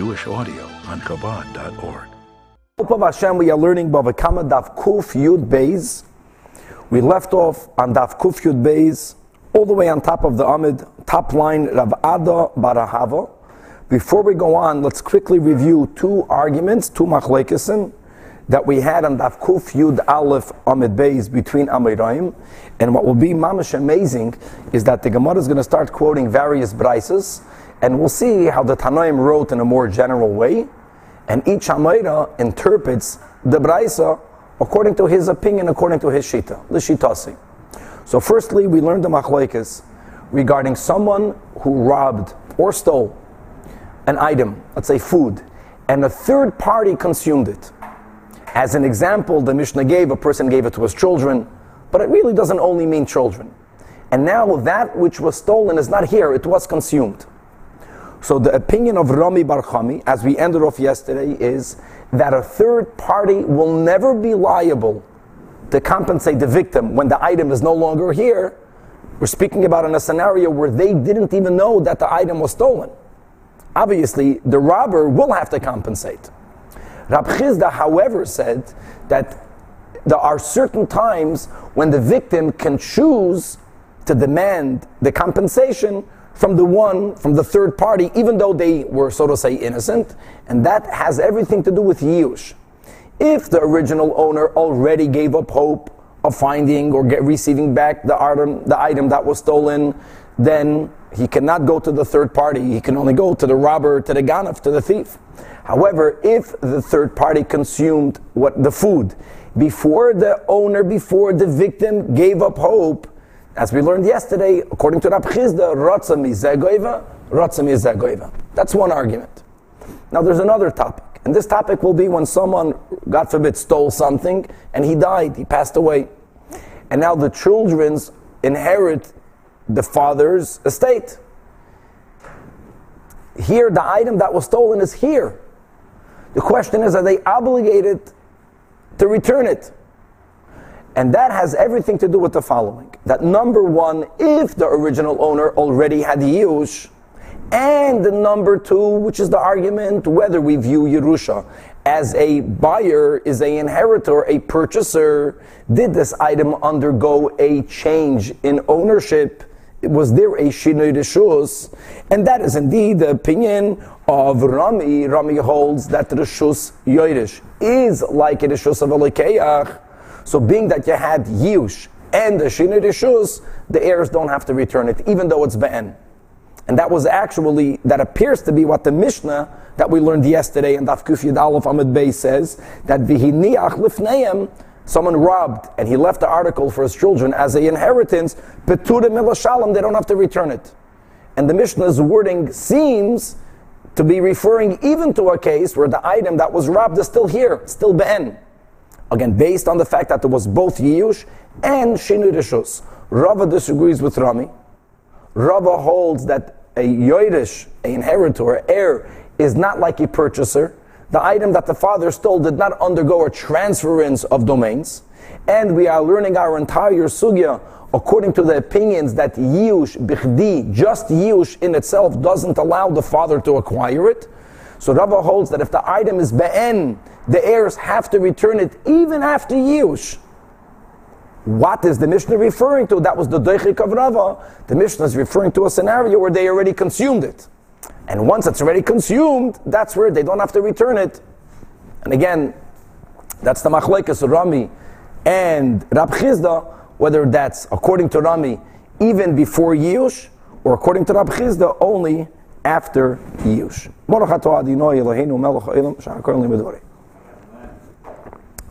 Jewish audio on Hashem, we are learning Bava Kama Daf Kuf Yud Beis. We left off on Daf Kuf Yud Beis, all the way on top of the Amid, top line Rav Ada bar Ahava. Before we go on, let's quickly review two arguments, two machlekesen, that we had on Daf Kuf Yud Aleph Amid Beis between Amirayim. And what will be mamish amazing is that the Gemara is going to start quoting various brises, and we'll see how the Tanoim wrote in a more general way. And each Amayra interprets the Braisa according to his opinion, according to his Shita, the Shitasi. So, firstly, we learned the Machlekes regarding someone who robbed or stole an item, let's say food, and a third party consumed it. As an example, the Mishnah gave, a person gave it to his children, but it really doesn't only mean children. And now that which was stolen is not here, it was consumed. So the opinion of Rami Bar Chama, as we ended off yesterday, is that a third party will never be liable to compensate the victim when the item is no longer here. We're speaking about in a scenario where they didn't even know that the item was stolen. Obviously, the robber will have to compensate. Rav Chisda, however, said that there are certain times when the victim can choose to demand the compensation from the one, from the third party, even though they were, so to say, innocent. And that has everything to do with Yush. If the original owner already gave up hope of finding or get, receiving back the item, the item that was stolen, then he cannot go to the third party. He can only go to the robber, to the ganaf, to the thief. However, if the third party consumed what the food before the owner, before the victim gave up hope, as we learned yesterday, according to Rav Chisda, Ratzami Zegoiva, Ratzami Zegoiva. That's one argument. Now there's another topic. And this topic will be when someone, God forbid, stole something and he died, he passed away. And now the children's inherit the father's estate. Here, the item that was stolen is here. The question is, are they obligated to return it? And that has everything to do with the following. That number one, if the original owner already had Yush, and the number two, which is the argument whether we view Yerusha as a buyer, is a inheritor, a purchaser, did this item undergo a change in ownership? Was there a shinoi rishus? And that is indeed the opinion of Rami. Rami holds that rishus yoirish is like a rishus of a so being that you had Yush and the Shinei Rishus, the heirs don't have to return it, even though it's Be'en. And that was actually, that appears to be what the Mishnah that we learned yesterday in Daf Kuf Yud Aleph Bey says, that Vihiniach Lifneim, someone robbed and he left the article for his children as an inheritance, Petura Milashalom, they don't have to return it. And the Mishnah's wording seems to be referring even to a case where the item that was robbed is still here, still Be'en. Again, based on the fact that there was both Yush and Shinu Rishus. Rava disagrees with Rami. Rava holds that a Yoirish, an inheritor, heir, is not like a purchaser. The item that the father stole did not undergo a transference of domains. And we are learning our entire sugya according to the opinions that Yush, Bichdi, just Yush in itself doesn't allow the father to acquire it. So Rava holds that if the item is Be'en, the heirs have to return it even after Yush. What is the Mishnah referring to? That was the Deichik of Rava. The Mishnah is referring to a scenario where they already consumed it. And once it's already consumed, that's where they don't have to return it. And again, that's the Machlekes Rami and Rav Chisda, whether that's according to Rami, even before Yush, or according to Rav Chisda, only after Yush.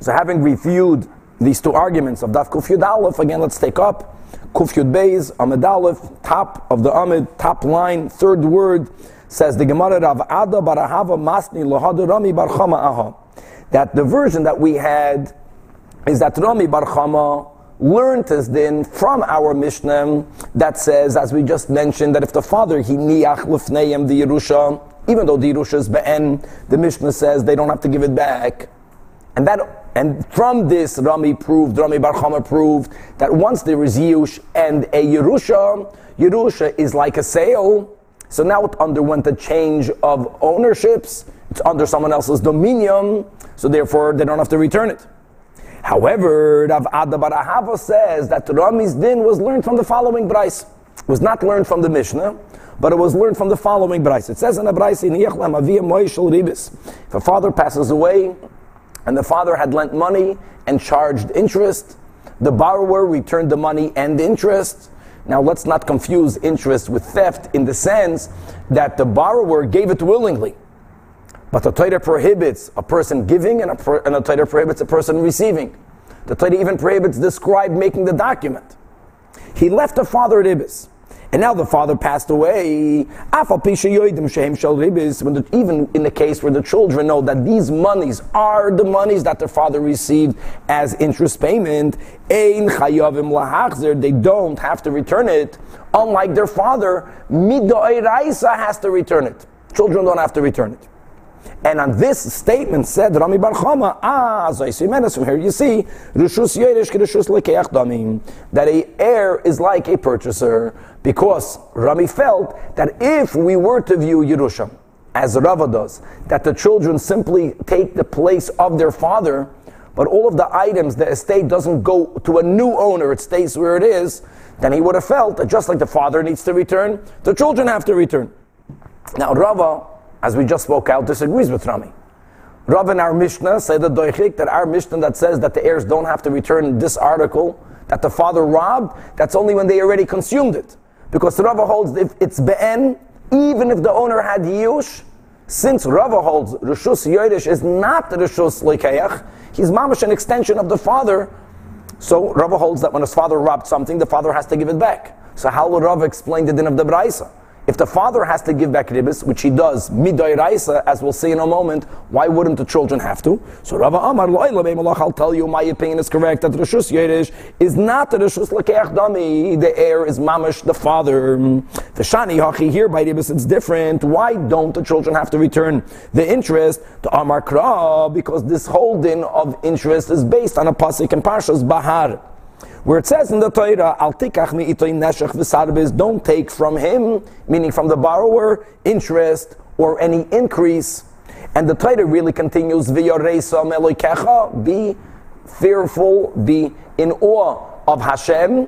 So having reviewed these two arguments of Daf Kuf Yud Aleph, again let's take up Kuf Yud Beis, Amid Aleph, top of the Amid, top line, third word, says the Gemara Rav Ada bar Ahava Masni Lohadu Rami Bar Chama Aha. That the version that we had is that Rami Bar Chama learned this din from our Mishnah that says, as we just mentioned, that if the father he niach lefneim the Yerusha, even though the Yerusha is be'en, the Mishnah says they don't have to give it back. And that and from this, Rami proved, Rami Bar proved that once there is Yush and a Yerusha, Yerusha is like a sale, So now it underwent a change of ownerships. It's under someone else's dominion, so therefore they don't have to return it. However, Rav Ada bar says that Rami's din was learned from the following brais. Was not learned from the Mishnah, but it was learned from the following brais. It says in the brais, if a father passes away and the father had lent money and charged interest, the borrower returned the money and interest. Now let's not confuse interest with theft in the sense that the borrower gave it willingly. But the Torah prohibits a person giving and, a, and the Torah prohibits a person receiving. The Torah even prohibits the scribe making the document. He left the father at Ibis. And now the father passed away. Even in the case where the children know that these monies are the monies that their father received as interest payment, they don't have to return it. Unlike their father, has to return it. Children don't have to return it. And on this statement said Rami Bar Chama, ah, from here you see, Rishus Yeresh Rishus Damim, that a heir is like a purchaser, because Rami felt that if we were to view Yerusha, as Rava does, that the children simply take the place of their father, but all of the items, the estate doesn't go to a new owner, it stays where it is, then he would have felt that just like the father needs to return, the children have to return. Now Rava as we just spoke out, disagrees with Rami. Rav and our Mishnah say the doichik that our Mishnah that says that the heirs don't have to return this article that the father robbed, that's only when they already consumed it. Because Rava holds if it's be'en, even if the owner had yush, since Rava holds Rishus Yodesh is not Rishus Lekeach, he's mamash an extension of the father. So Rava holds that when his father robbed something, the father has to give it back. So how will Rava explain the din of the Braisa? If the father has to give back ribis, which he does, midoy raisa, as we'll see in a moment, why wouldn't the children have to? So Rava Amar, I'll tell you, my opinion is correct, that Rishus Yerish is not the Rishus Lakeach Dami, the heir is Mamish, the father. The Shani Hachi, here by ribis, it's different. Why don't the children have to return the interest to Amar Kra? Because this holding of interest is based on a pasuk in Parshas Bahar where it says in the Torah, Al tikach neshech v'sarbis, don't take from him, meaning from the borrower, interest or any increase. And the Torah really continues, be fearful, be in awe of Hashem,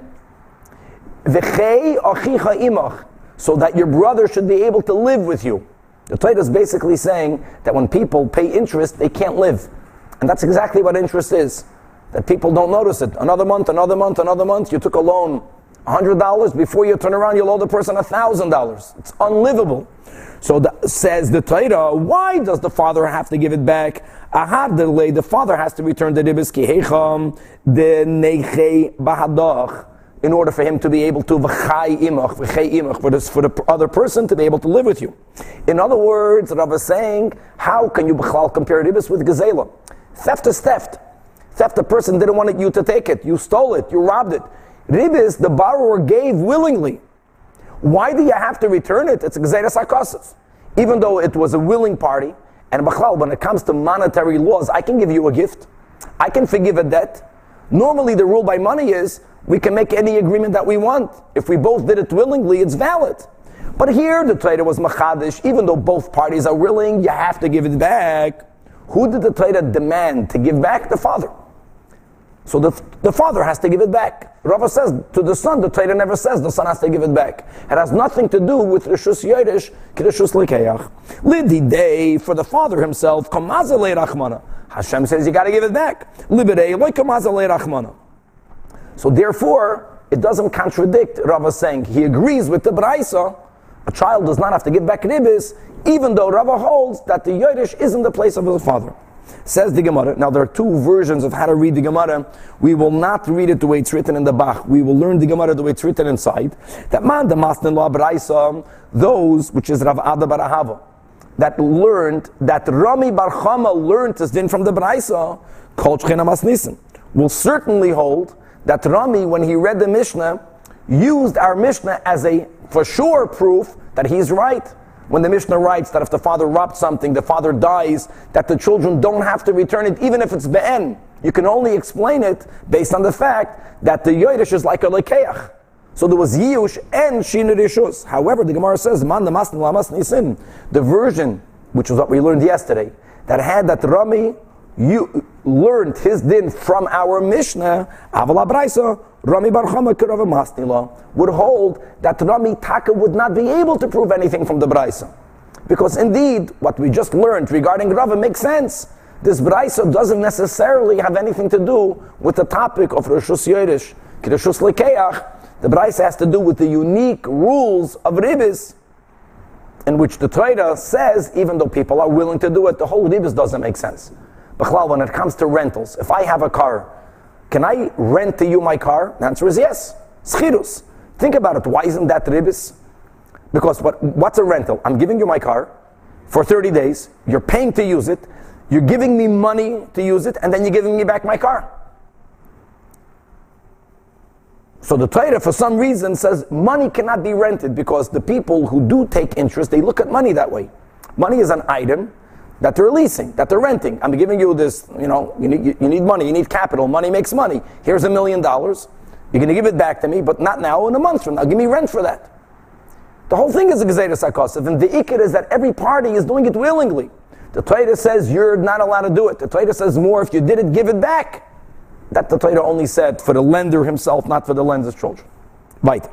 v'chei achicha imach, so that your brother should be able to live with you. The Torah is basically saying that when people pay interest, they can't live. And that's exactly what interest is that people don't notice it. Another month, another month, another month, you took a loan $100, before you turn around, you'll owe the person $1,000. It's unlivable. So the, says the Torah, why does the father have to give it back? Ahad delay, the father has to return the ribis kihecham, the neiche bahadach, in order for him to be able to imach, for, this, for the other person to be able to live with you. In other words, Rav is saying, how can you compare ribis with gazela? Theft is theft. Theft, the person didn't want you to take it. You stole it. You robbed it. Ribis, the borrower gave willingly. Why do you have to return it? It's Gzeres HaKosov. Even though it was a willing party, and Bachlal, when it comes to monetary laws, I can give you a gift. I can forgive a debt. Normally, the rule by money is we can make any agreement that we want. If we both did it willingly, it's valid. But here, the trader was machadish. Even though both parties are willing, you have to give it back. Who did the trader demand to give back? The father. So the, the father has to give it back. Rava says to the son, the Torah never says the son has to give it back. It has nothing to do with Rishus Yeresh, Kirishus Lekeach. Lidi day for the father himself, Kamazale Rachmana. Hashem says you got to give it back. Libidei, like Kamazale Rachmana. So therefore, it doesn't contradict Rava saying he agrees with the Braisa. A child does not have to give back ribis, even though Rava holds that the Yeresh isn't the place of his father. Says the Gemara. Now there are two versions of how to read the Gemara. We will not read it the way it's written in the Bach. We will learn the Gemara the way it's written inside. That man the Masnin La Braisa, those which is Rav Ada bar Ahava, that learned that Rami Bar Chama learned this din from the Braisa, called Shchena Masnisim, will certainly hold that Rami, when he read the Mishnah, used our Mishnah as a for sure proof that he's right. When the Mishnah writes that if the father robbed something, the father dies, that the children don't have to return it, even if it's be'en. You can only explain it based on the fact that the Yodesh is like a lekeach. So there was Yush and Shinu Rishus. However, the Gemara says, Man the Masni Lamas Nisin, the version, which was what we learned yesterday, that had that Rami you learned his din from our Mishnah, Avala Braisa, Rami Bar Chama Kirava Masnila, would hold that Rami Taka would not be able to prove anything from the Braisa. Because indeed, what we just learned regarding Rava makes sense. This Braisa doesn't necessarily have anything to do with the topic of Rishus Yerish, Rishus Lekeach. The Braisa has to do with the unique rules of Ribis, in which the Torah says, even though people are willing to do it, the whole Ribis doesn't make sense. When it comes to rentals, if I have a car, can I rent to you my car? The answer is yes. Schirus. Think about it. Why isn't that Ribis? Because what, what's a rental? I'm giving you my car for 30 days, you're paying to use it, you're giving me money to use it, and then you're giving me back my car. So the Torah, for some reason, says money cannot be rented because the people who do take interest, they look at money that way. Money is an item that they're leasing, that they're renting. I'm giving you this, you know, you need, you need money, you need capital. Money makes money. Here's a million dollars. You're going to give it back to me, but not now, in a month from now. Give me rent for that. The whole thing is a Gezerah Sakosov, and the Ikir is that every party is doing it willingly. The Torah says you're not allowed to do it. The Torah says more if you did it, give it back. That the Torah only said for the lender himself, not for the lender's children. Right.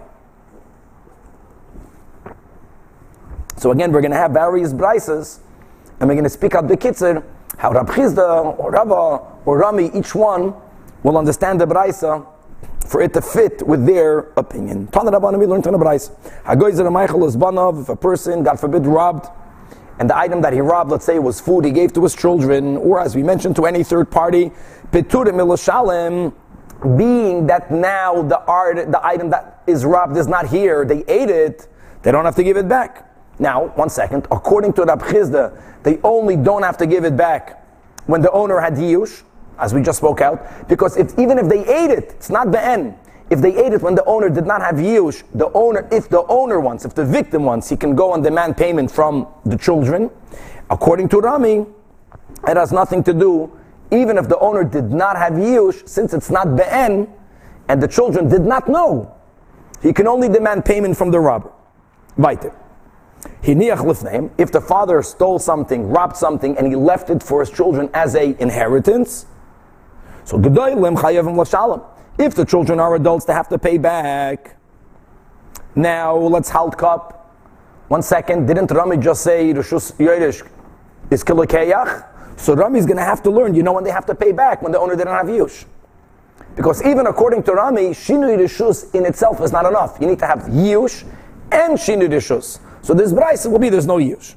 So again, we're going to have various brises, and we're going to speak out the kitzur, how Rav Chisda, or Rava, or Rami, each one will understand the brisa for it to fit with their opinion. Tana Rabbanim, we learned Tana Brais. Hagoizer Michael is banov, if a person, God forbid, robbed and the item that he robbed, let's say, was food he gave to his children, or as we mentioned, to any third party, being that now the art, the item that is robbed is not here, they ate it, they don't have to give it back. Now, one second, according to Rav Chisda, they only don't have to give it back when the owner had yush, as we just spoke out, because if, even if they ate it, it's not the end. If they ate it when the owner did not have yush, the owner, if the owner wants, if the victim wants, he can go and demand payment from the children. According to Rami, it has nothing to do, even if the owner did not have yush, since it's not be'en, and the children did not know. He can only demand payment from the robber. Weiter. If the father stole something, robbed something, and he left it for his children as a inheritance, so. If the children are adults, they have to pay back. Now let's halt cup. One second, didn't Rami just say Rishus Yerish is? So Rami is going to have to learn. You know when they have to pay back when the owner didn't have yush. Because even according to Rami, Shinui Rishus in itself is not enough. You need to have yush and Shinui Rishus. So this Braisa will be there's no yush.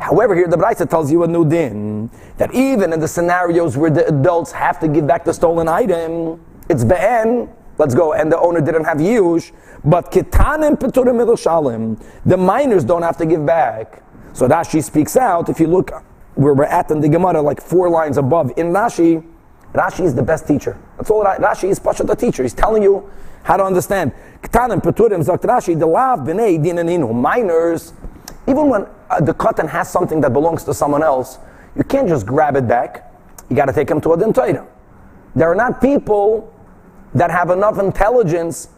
However, here the Braisa tells you a new din that even in the scenarios where the adults have to give back the stolen item, it's be'en, let's go, and the owner didn't have yush, but kitanim peturim shalim, the minors don't have to give back. So Rashi speaks out, if you look where we're at in the Gemara, like four lines above, in Rashi, Rashi is the best teacher. That's all Rashi is Pasha the teacher. He's telling you how to understand. Kitanim peturim zakt Rashi, the lav b'nei dinaninu, minors, even when uh, the katan has something that belongs to someone else, you can't just grab it back. You got to take them to a din Torah. There are not people that have enough intelligence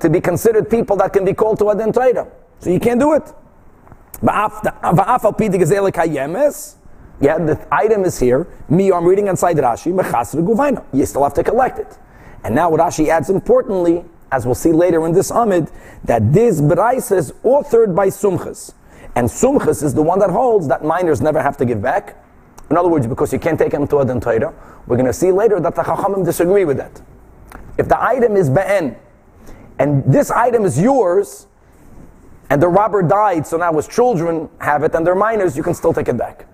to be considered people that can be called to a din So you can't do it. Yeah, the item is here. Me, I'm reading inside Rashi. You still have to collect it. And now Rashi adds importantly, as we'll see later in this Amid, that this Brais is authored by Sumchas. And Sumchas is the one that holds that minors never have to give back. In other words, because you can't take them to a Torah, we're going to see later that the Chachamim disagree with that. If the item is be'en, and this item is yours, and the robber died, so now his children have it, and they're minors, you can still take it back.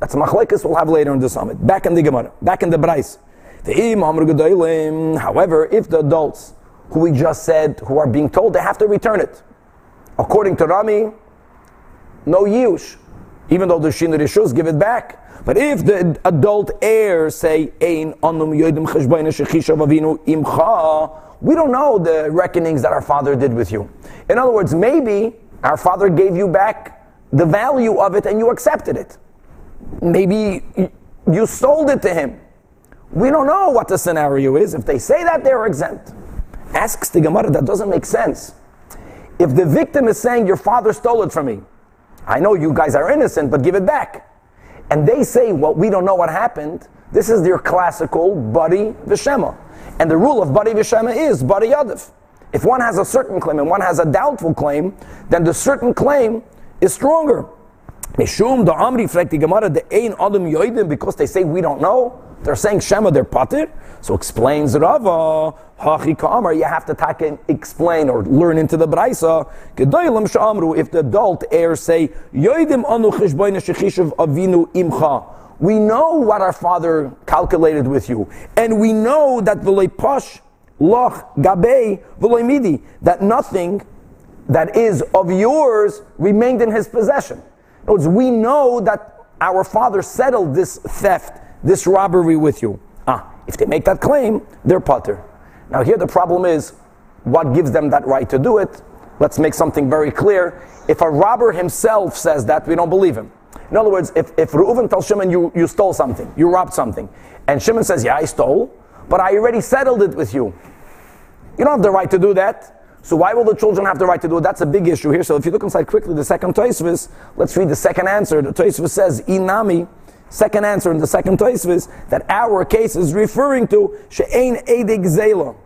That's machlekes we'll have later in the summit. Back in the Gemara, back in the Brais. However, if the adults who we just said, who are being told they have to return it, according to Rami, no yush, even though the Shin Rishus give it back. But if the adult heirs say, Ein anum yodim avinu imcha, we don't know the reckonings that our father did with you. In other words, maybe our father gave you back the value of it and you accepted it. Maybe you sold it to him. We don't know what the scenario is. If they say that, they're exempt. Asks the Gemara, that doesn't make sense. If the victim is saying, Your father stole it from me, I know you guys are innocent, but give it back. And they say, Well, we don't know what happened. This is their classical buddy vishema. And the rule of buddy vishema is buddy yadif. If one has a certain claim and one has a doubtful claim, then the certain claim is stronger. Mishum the Amri Gemara the Ein Adam Yoidim because they say we don't know. They're saying Shema, they're patir. So explains Rava, Hachi Kamar, you have to take and explain or learn into the Braisa. Gedoilim Shamru, if the adult heirs say, Yoidim Anu Shechishav Avinu Imcha. We know what our father calculated with you. And we know that the Lepash Loch Gabe Midi, that nothing that is of yours remained in his possession. In words, we know that our father settled this theft this robbery with you. Ah, if they make that claim, they're putter. Now, here the problem is what gives them that right to do it? Let's make something very clear. If a robber himself says that, we don't believe him. In other words, if, if Reuven tells Shimon you, you stole something, you robbed something, and Shimon says, Yeah, I stole, but I already settled it with you. You don't have the right to do that. So why will the children have the right to do it? That's a big issue here. So if you look inside quickly, the second Tosfos, let's read the second answer. The Tosfos says, Inami, Second answer in the second is that our case is referring to she'ein edig zela,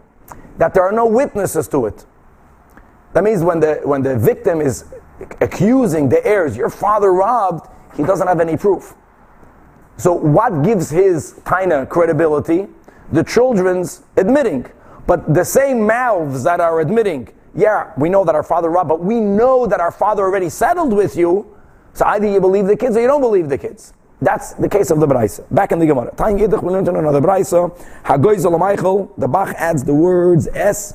that there are no witnesses to it. That means when the when the victim is accusing the heirs, your father robbed, he doesn't have any proof. So what gives his of credibility? The children's admitting, but the same mouths that are admitting, yeah, we know that our father robbed, but we know that our father already settled with you. So either you believe the kids or you don't believe the kids. That's the case of the Braisa. Back in the Gemara. Tayin Yidach, we learned another Braisa. Zalamichael, the Bach adds the words S.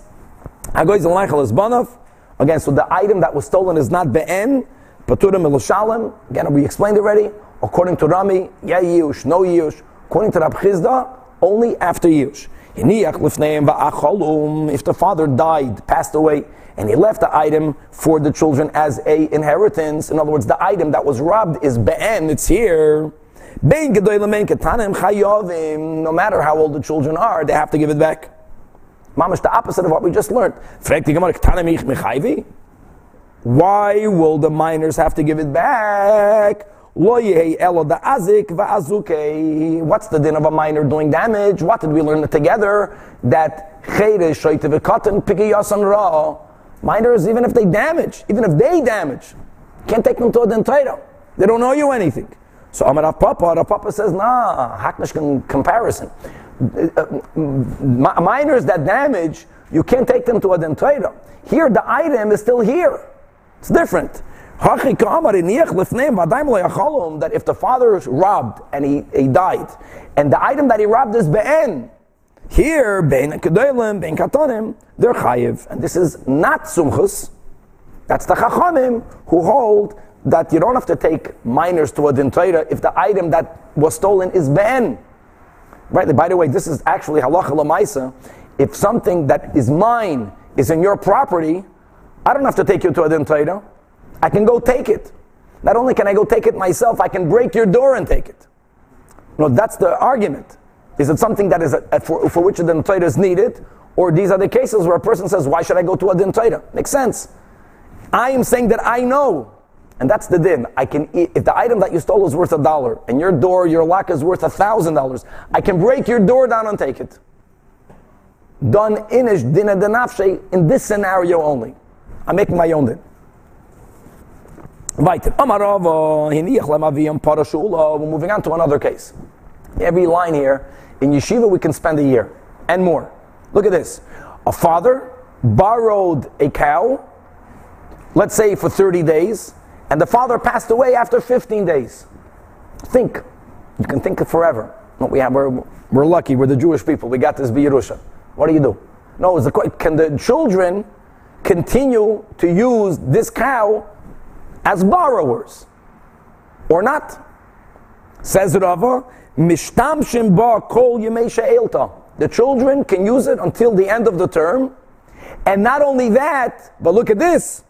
Zalamichael is Banaf. Again, so the item that was stolen is not Be'en, Paturim Elushalem. Again, we explained already. According to Rami, yeah, Yush, no Yush. According to Rav Chisda, only after Yush. If the father died, passed away, and he left the item for the children as a inheritance. In other words, the item that was robbed is be'en, it's here. No matter how old the children are, they have to give it back. Mamash, the opposite of what we just learned. Why will the minors have to give it back? What's the din of a minor doing damage? What did we learn together? That minors, even if they damage, even if they damage, can't take them to a din Torah. They don't owe you anything. So Amar Rav Papa, Rav Papa says, nah, haknish comparison. Uh, uh, minors that damage, you can't take them to a din Torah. Here, the item is still here. It's different. That if the father is robbed and he, he died, and the item that he robbed is be'en, here, bein kedolim, bein katonim, they're chayiv. And this is not sumchus. That's the chachamim who hold that you don't have to take minors to a dintoira if the item that was stolen is be'en. Right, by the way, this is actually halacha lamaisa. If something that is mine is in your property, I don't have to take you to a dintoira. I can go take it. Not only can I go take it myself, I can break your door and take it. No, that's the argument. Is it something that is a, a, for, for, which a din is needed? Or these are the cases where a person says, why should I go to a din Makes sense. I am saying that I know. And that's the din. I can, if the item that you stole is worth a dollar, and your door, your lock is worth a thousand dollars, I can break your door down and take it. Done inish dina denafshe in this scenario only. I'm making my own din. We're moving on to another case. Every line here, in yeshiva we can spend a year and more. Look at this. A father borrowed a cow, let's say for 30 days, and the father passed away after 15 days. Think. You can think forever. We have, we're, we're lucky, we're the Jewish people, we got this Biyerusha. What do you do? No, it's the, can the children continue to use this cow as borrowers or not. Says Rava, Mishtamshim ba kol elta. The children can use it until the end of the term. And not only that, but look at this,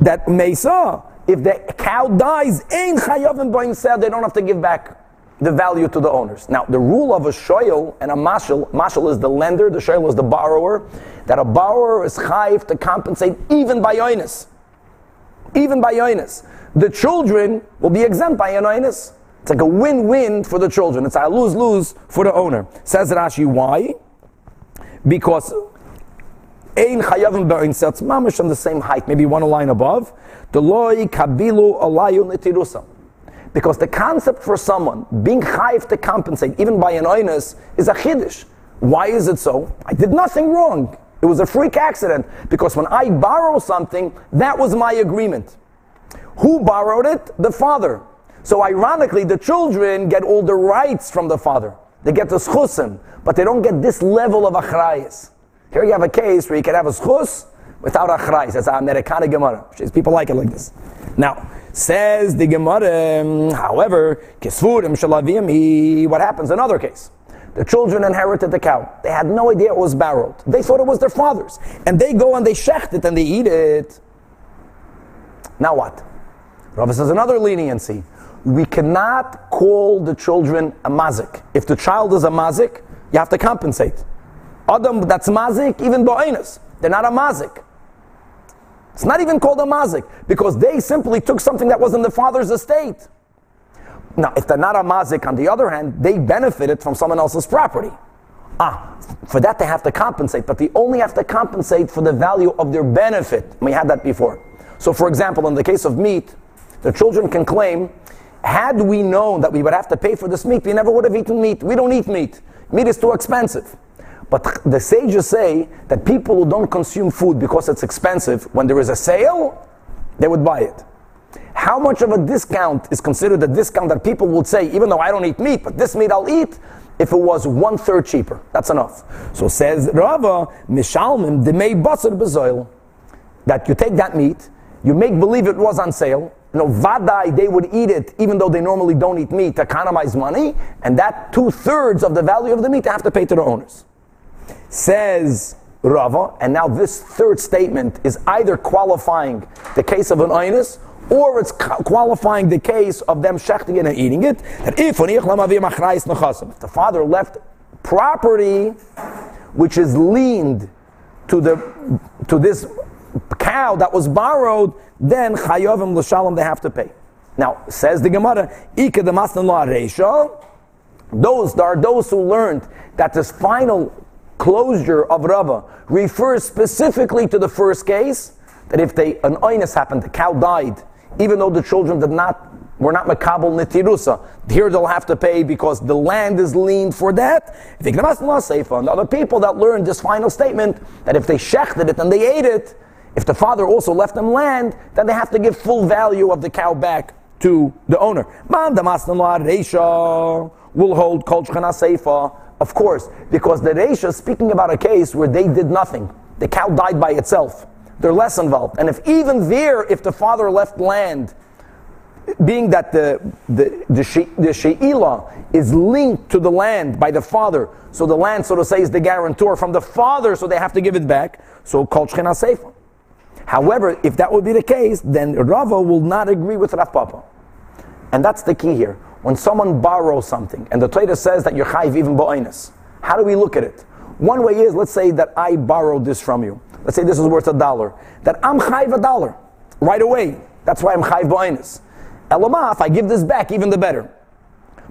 that Mesa, if the cow dies, ein chayavim ba'im they don't have to give back. the value to the owners. Now, the rule of a shoyel and a mashal, mashal is the lender, the shoyel is the borrower, that a borrower is chayiv to compensate even by yoinus. Even by yoinus. The children will be exempt by yoinus. It's like a win-win for the children. It's a lose-lose for the owner. Says Rashi, why? Because ein chayavim ba'in sets mamish on the same height, maybe one line above. The loy kabilu alayu netirusa. Because the concept for someone being chayiv to compensate, even by an oinus, is a chiddush. Why is it so? I did nothing wrong. It was a freak accident. Because when I borrow something, that was my agreement. Who borrowed it? The father. So ironically, the children get all the rights from the father. They get the schusim, but they don't get this level of achrayas. Here you have a case where you can have a schus without achrayas. That's an Americana Gemara. People like it like this. Now, says the Gemara, um, however, what happens in other case? The children inherited the cow. They had no idea it was borrowed. They thought it was their father's. And they go and they shecht it and they eat it. Now what? Rava says another leniency. We cannot call the children a mazik. If the child is a mazik, you have to compensate. Adam that's mazik, even ba'inus. They're not a mazik. It's not even called a mazik because they simply took something that was in the father's estate. Now, if they're not a mazik, on the other hand, they benefited from someone else's property. Ah, for that they have to compensate, but they only have to compensate for the value of their benefit. We had that before. So, for example, in the case of meat, the children can claim, had we known that we would have to pay for this meat, we never would have eaten meat. We don't eat meat. Meat is too expensive. But the sages say that people who don't consume food because it's expensive, when there is a sale, they would buy it. How much of a discount is considered a discount that people would say, even though I don't eat meat, but this meat I'll eat, if it was one third cheaper? That's enough. So says Rava, Mishalmim, may basar bezoil, that you take that meat, you make believe it was on sale, you know, vadai, they would eat it even though they normally don't eat meat to economize money, and that two thirds of the value of the meat they have to pay to the owners. Says Rava, and now this third statement is either qualifying the case of an inus or it's qualifying the case of them shechting it and eating it. That if if the father left property which is leaned to the to this cow that was borrowed, then chayovim l'shalom they have to pay. Now says the Gemara, ika the Those there are those who learned that this final closure of Rava refers specifically to the first case, that if they, an oinus happened, the cow died, even though the children did not, were not makabel nitirusa, here they'll have to pay because the land is leaned for that. If they and other people that learned this final statement, that if they shechted it and they ate it, if the father also left them land, then they have to give full value of the cow back to the owner. Will hold seifa of course, because the Reisha is speaking about a case where they did nothing. The cow died by itself. They're less involved. And if even there, if the father left land, being that the, the, the, she, the is linked to the land by the father, so the land, so to say, is the guarantor from the father, so they have to give it back. So called Shechina Seifa. However, if that would be the case, then Rava will not agree with Rav Papa. And that's the key here. When someone borrows something, and the Torah says that you're chayv even ba'inus, how do we look at it? One way is, let's say that I borrowed this from you. Let's say this is worth a dollar. That I'm chayv a dollar right away. That's why I'm chayv ba'inus. Elamah, if I give this back, even the better.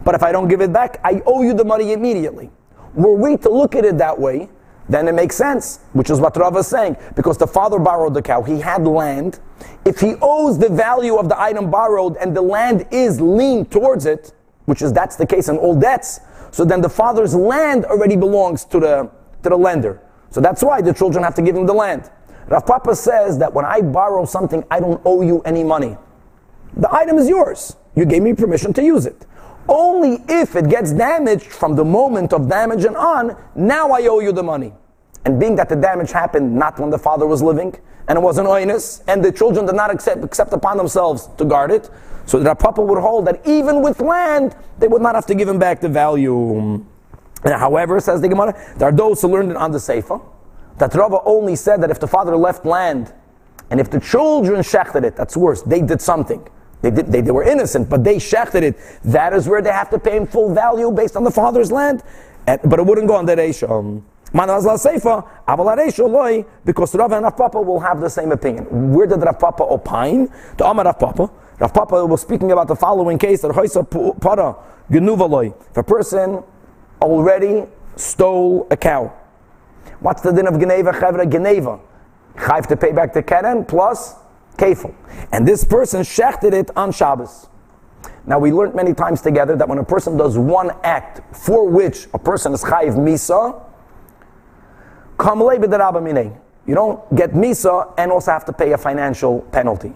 But if I don't give it back, I owe you the money immediately. Were we to look at it that way, then it makes sense, which is what Rav is saying. Because the father borrowed the cow, he had land. If he owes the value of the item borrowed and the land is lean towards it, which is that's the case in all debts, so then the father's land already belongs to the, to the lender. So that's why the children have to give him the land. Rav Papa says that when I borrow something, I don't owe you any money. The item is yours. You gave me permission to use it. Only if it gets damaged from the moment of damage and on, now I owe you the money. And being that the damage happened not when the father was living, and it was an oinus, and the children did not accept, accept upon themselves to guard it, so that Papa would hold that even with land, they would not have to give him back the value. however, says the Gemara, there are those who learned it on the Seifa, that Rava only said that if the father left land, and if the children shechted it, that's worse, they did something. They, did, they, they were innocent, but they shechted it. That is where they have to pay him full value based on the father's land. And, but it wouldn't go on the Reisha. Um, because Rav and Rav Papa will have the same opinion. Where did Rav Papa opine? The Amar Rav Papa. Rav Papa was speaking about the following case that Para If a person already stole a cow, what's the din of Geneva Chevra Geneva? Chayv to pay back the Keren plus kefil. And this person shechted it on Shabbos. Now we learned many times together that when a person does one act for which a person is chayiv misa, you don't get misa and also have to pay a financial penalty.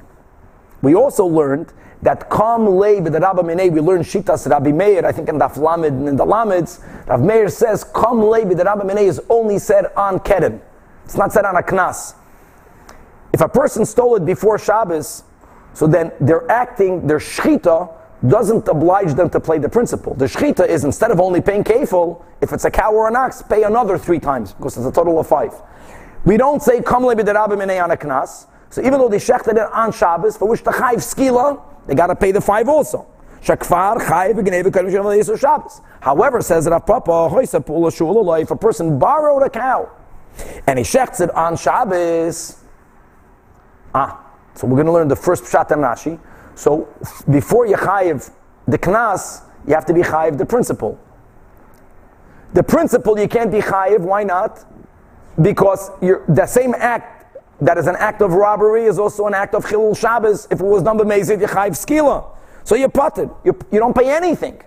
We also learned that kam lei b'derabba minei, we learned shitas Rabbi Meir, I think in the Lamed, in the Lameds, Rav Meir says kam lei b'derabba minei is only said on keren. It's not said on a knas. If a person stole it before Shabbos, so then they're acting, their shchita doesn't oblige them to play the principle. The shchita is instead of only paying kefil, if it's a cow or an ox, pay another three times because it's a total of five. We don't say kam knas. So even though they shechted it on Shabbos, for which the chayv skila, they got to pay the five also. Shakfar. However, says Rav Papa, if a person borrowed a cow and he shechts it on Shabbos, Ah, so we're going to learn the first Pshat and Rashi. So before you chayiv the knas, you have to be chayiv the principle. The principle you can't be chayiv. Why not? Because the same act that is an act of robbery is also an act of chilul Shabbos. If it was done by mezid, you chayiv skila. So you putted. You, you don't pay anything.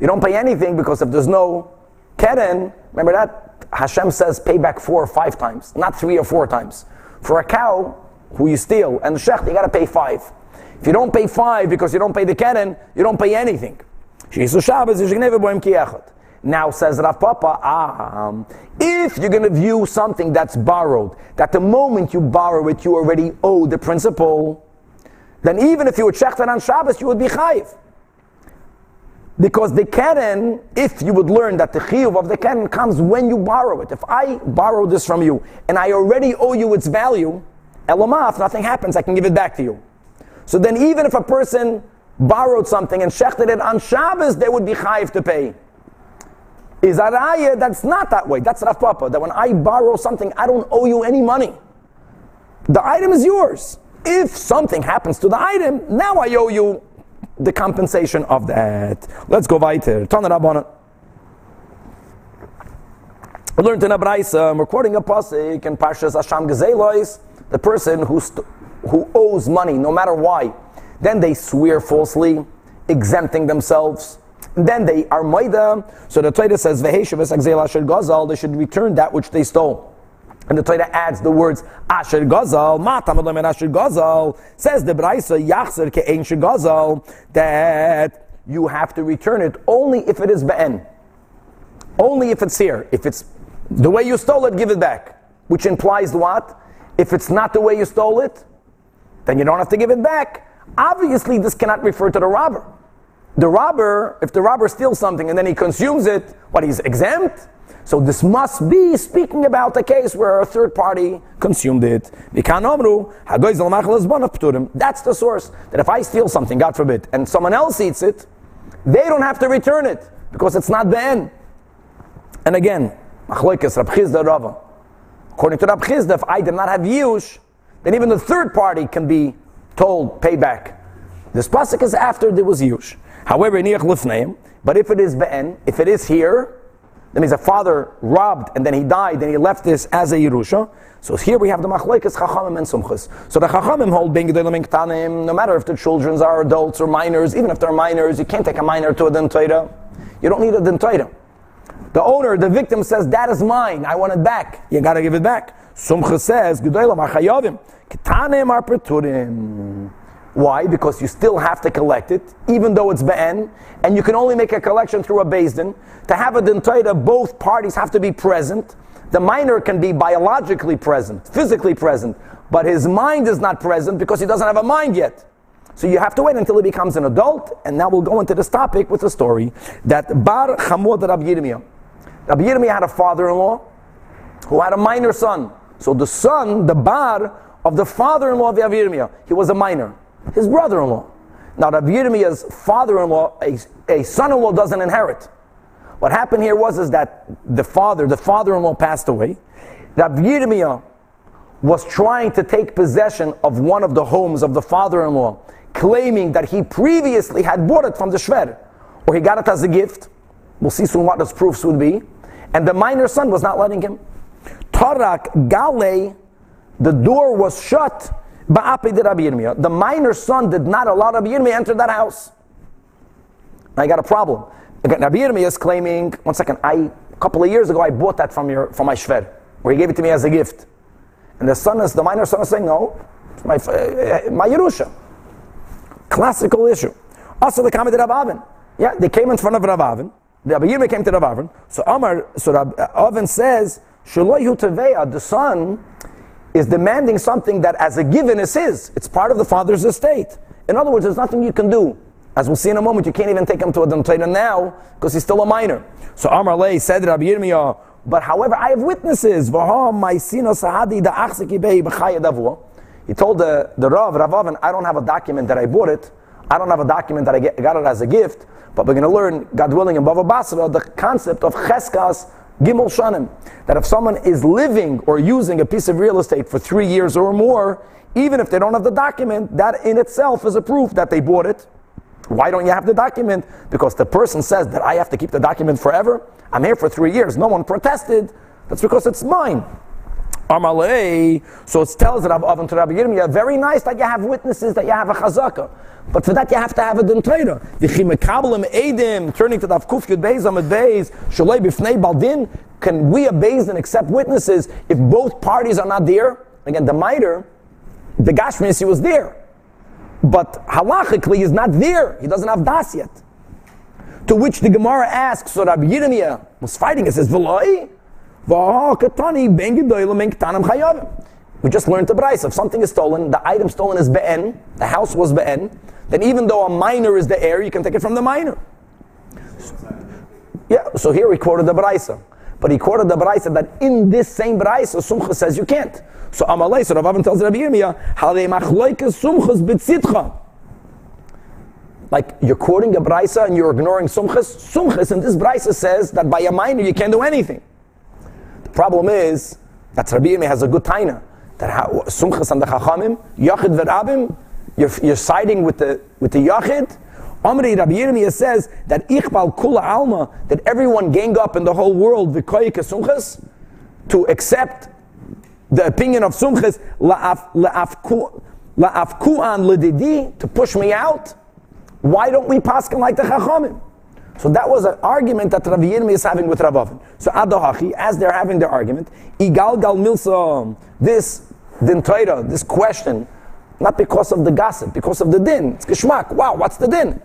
You don't pay anything because if there's no keren, remember that Hashem says pay back four or five times, not three or four times. For a cow, who you steal, and the shech, you got to pay five. If you don't pay five because you don't pay the keren, you don't pay anything. Now says Rav Papa, ah, if you're going to view something that's borrowed, that the moment you borrow it, you already owe the principal, then even if you check that on Shabbos, you would be chayiv. Because the keren, if you would learn that the chiyuv of the keren comes when you borrow it. If I borrow this from you and I already owe you its value, Elamaf, nothing happens, I can give it back to you. So then even if a person borrowed something and shechted it on Shabbos, they would be chayiv to pay. Is araya, that's not that way. That's Rav Papa, that when I borrow something, I don't owe you any money. The item is yours. If something happens to the item, now I owe you the compensation of that. Let's go weiter. Tana it. We learned in a Braisa, we're um, quoting a pasuk in Parshas Asham Gezelois, the person who, st- who owes money, no matter why, then they swear falsely, exempting themselves. Then they are maida. So the Torah says, gazal, they should return that which they stole. And the Torah adds the words Asher Gazal, Matam Asher Gazal, says the Braisa Yachzer Ke'en Gazal, that you have to return it only if it is Be'en. Only if it's here. If it's the way you stole it, give it back. Which implies what? If it's not the way you stole it, then you don't have to give it back. Obviously, this cannot refer to the robber. The robber, if the robber steals something and then he consumes it, what, he's exempt? So this must be speaking about a case where a third party consumed it. That's the source. That if I steal something, God forbid, and someone else eats it, they don't have to return it because it's not Ben. And again, Rava. According to Rav Chisda, if I did not have Yush, then even the third party can be told payback. This pasuk is after there was Yush. However, in Yechlefneim, but if it is Be'en, if it is here, that means a father robbed and then he died and he left this as a Yerusha. So here we have the Machlekes Chachamim and Sumchas. So the Chachamim hold Ben Gedolim no matter if the children are adults or minors, even if they're minors, you can't take a minor to a Din You don't need a Din the owner, the victim says, that is mine, I want it back. You gotta give it back. Sumcha says, Why? Because you still have to collect it, even though it's be'en, and you can only make a collection through a din. To have a dintaita, both parties have to be present. The minor can be biologically present, physically present, but his mind is not present because he doesn't have a mind yet. So you have to wait until he becomes an adult, and now we'll go into this topic with a story that Bar Chamud Rab Yirmiyah. Rabbi Yirmiyah had a father-in-law who had a minor son. So the son, the bar of the father-in-law of Yirmiyah, he was a minor. His brother-in-law. Now, Rabbi Yirmiyah's father-in-law, a, a son-in-law doesn't inherit. What happened here was is that the father, the father-in-law passed away. Rabbi Yirmiyah was trying to take possession of one of the homes of the father-in-law, claiming that he previously had bought it from the Shver, or he got it as a gift. We'll see soon what those proofs would be. And the minor son was not letting him. Tarak Gale, the door was shut. The minor son did not allow Rabbi Yirmiyah enter that house. I got a problem. Again, Rabbi is claiming, one second, I, a couple of years ago, I bought that from your, from my shver, where he gave it to me as a gift. And the son is, the minor son is saying, no, my, uh, my Yerusha. Classical issue. Also, the comment Rav Avin. Yeah, they came in front of Rav Avin. Rabbi Yirmiyah came to Rav Avin. So Amar, so Rav Avin says, Shaloy Teveya, the son is demanding something that as a given is his. It's part of the father's estate. In other words, there's nothing you can do. As we'll see in a moment, you can't even take him to a din Torah now because he's still a minor. So Amar Lay said Rabbi Yirmiyah, but however, I have witnesses. He told the, the Rav, Rav Avin, I don't have a document that I bought it. I don't have a document that I get, got it as a gift. But we're going to learn, God willing, in Bava Basra, the concept of cheskas gimel shanim. That if someone is living or using a piece of real estate for three years or more, even if they don't have the document, that in itself is a proof that they bought it. Why don't you have the document? Because the person says that I have to keep the document forever. I'm here for three years. No one protested. That's because it's mine. Amalei. So it tells Rav Avin to Rabbi Yirmiyah, very nice that you have witnesses, that you have a chazaka. But for that you have to have a din Torah. The chimekabelim edim, turning to the Avkuf Yud Beis Amid Beis, Bifnei Baldin, can we a Beis and accept witnesses if both parties are not there? Again, the miter, the Gashmis, he was there. But halachically, he's not there. He doesn't have das yet. To which the Gemara asks, so Rabbi Yirmiyah was fighting, it says, V'loi, we just learned the price. If something is stolen, the item stolen is be'en, the house was be'en, then even though a minor is the heir, you can take it from the minor. Yeah, so here we quoted the Braisa. But he quoted the Braisa that in this same Braisa, Sumcha says you can't. So Amalei, so Rav Avin tells Rabbi Yirmiyah, they machloikas Sumchas b'tzitcha. Like you're quoting a Braisa and you're ignoring Sumchas. Sumchas in this Braisa says that by a minor you can't do anything. Problem is that Rabbi Yirmiyah has a good taina. That Sumchas and the Chachamim, Yachid v'Rabim, you're, you're siding with the, with the Yachid, Amri Rabbi Yirmiyah says that Ichbal Kula Alma, that everyone gang up in the whole world, V'koyik Sumchas, to accept the opinion of Sumchas, La'afku'an Lididi, to push me out. Why don't we pass like the Chachamim? So that was an argument that Rabbi Yirmiyah is having with Rav Avin. So Adahachi, as they're having their argument, Igal Gal Milsa, this din this question, not because of the gossip, because of the din. It's geschmack. Wow, what's the din?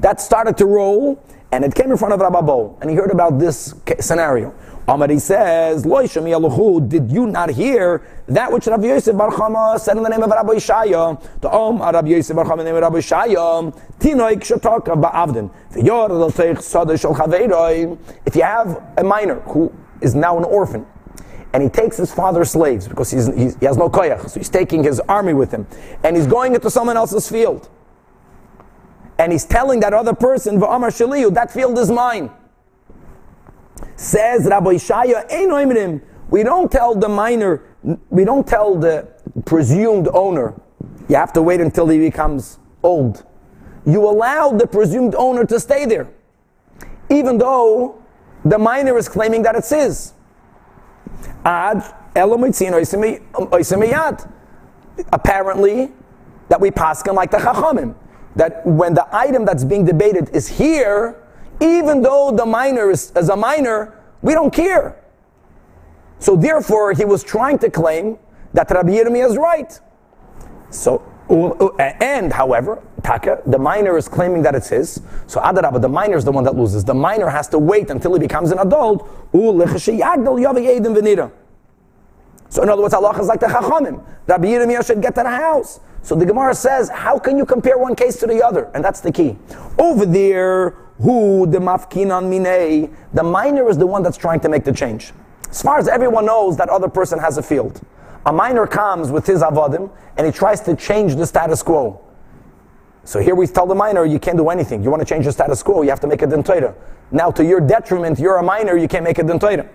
That started to roll, and it came in front of Rababo, and he heard about this scenario. Amari says, Did you not hear that which Rabbi Yosef Bar Chama said in the name of Rabbi Shaya? The Om Rabbi Yosef Bar Chama in the name of Rabbi Shaya. Tinoik shataka ba'avdin. If you have a minor who is now an orphan, and he takes his father's slaves because he's, he's, he has no koyach, so he's taking his army with him, and he's going into someone else's field, and he's telling that other person, "Va'amar shaliyu, that field is mine." Says Rabbi Shaya, we don't tell the minor, we don't tell the presumed owner, you have to wait until he becomes old. You allow the presumed owner to stay there, even though the minor is claiming that it's his. Ad Apparently, that we pass him like the Chachamim. That when the item that's being debated is here, even though the minor is, as a minor, we don't care. So therefore, he was trying to claim that Rabbi Yirmiyah is right. So, uh, and however, Taka, the minor is claiming that it's his. So Adarabah, the minor is the one that loses. The minor has to wait until he becomes an adult. So in other words, Allah is like the Chachamim. Rabbi Yirmiyah should get to the house. So the Gemara says, how can you compare one case to the other? And that's the key. Over there, who the mafkinan minei, the minor is the one that's trying to make the change. As far as everyone knows, that other person has a field. A minor comes with his avodim and he tries to change the status quo. So here we tell the minor, you can't do anything. You want to change the status quo, you have to make a din Torah. Now, to your detriment, you're a minor, you can't make a din Torah.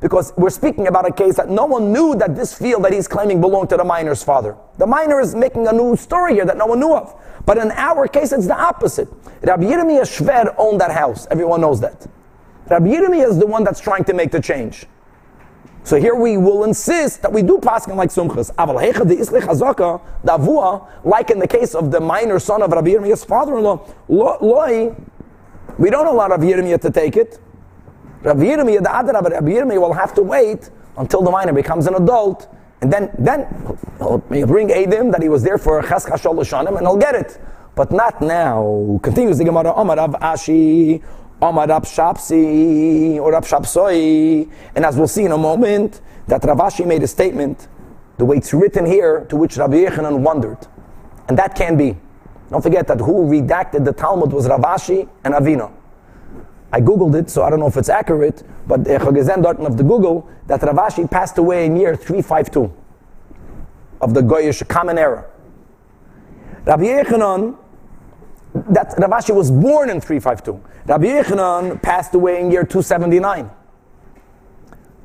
Because we're speaking about a case that no one knew that this field that he's claiming belonged to the minor's father. The minor is making a new story here that no one knew of. But in our case, it's the opposite. Rabbi Yirmiyah Shver owned that house. Everyone knows that. Rabbi Yirmiyah is the one that's trying to make the change. So here we will insist that we do paskin like sumchas. Aval hecha de chazaka davua, like in the case of the minor son of Rabbi Yirmiyah's father-in-law, loi, we don't allow Rabbi Yirmiyah to take it. Rabbi Yirmiyah, the other Rabbi Yirmiyah will have to wait until the minor becomes an adult, and then then he'll, bring Adim that he was there for ches kashol and he'll get it. But not now. Continues the Gemara, Omar Rav Ashi, Omar Shapsi or Rab Shapsoi. And as we'll see in a moment, that Rav Ashi made a statement, the way it's written here, to which Rabbi Yochanan wondered. And that can be. Don't forget that who redacted the Talmud was Rav Ashi and Ravina. I googled it, so I don't know if it's accurate, but Chagazan of the Google, that Rav Ashi passed away in year 352 of the Goyish Common Era. Rabbi Yochanan that Rav Ashi was born in 352. Rabbi Yochanan passed away in year 279.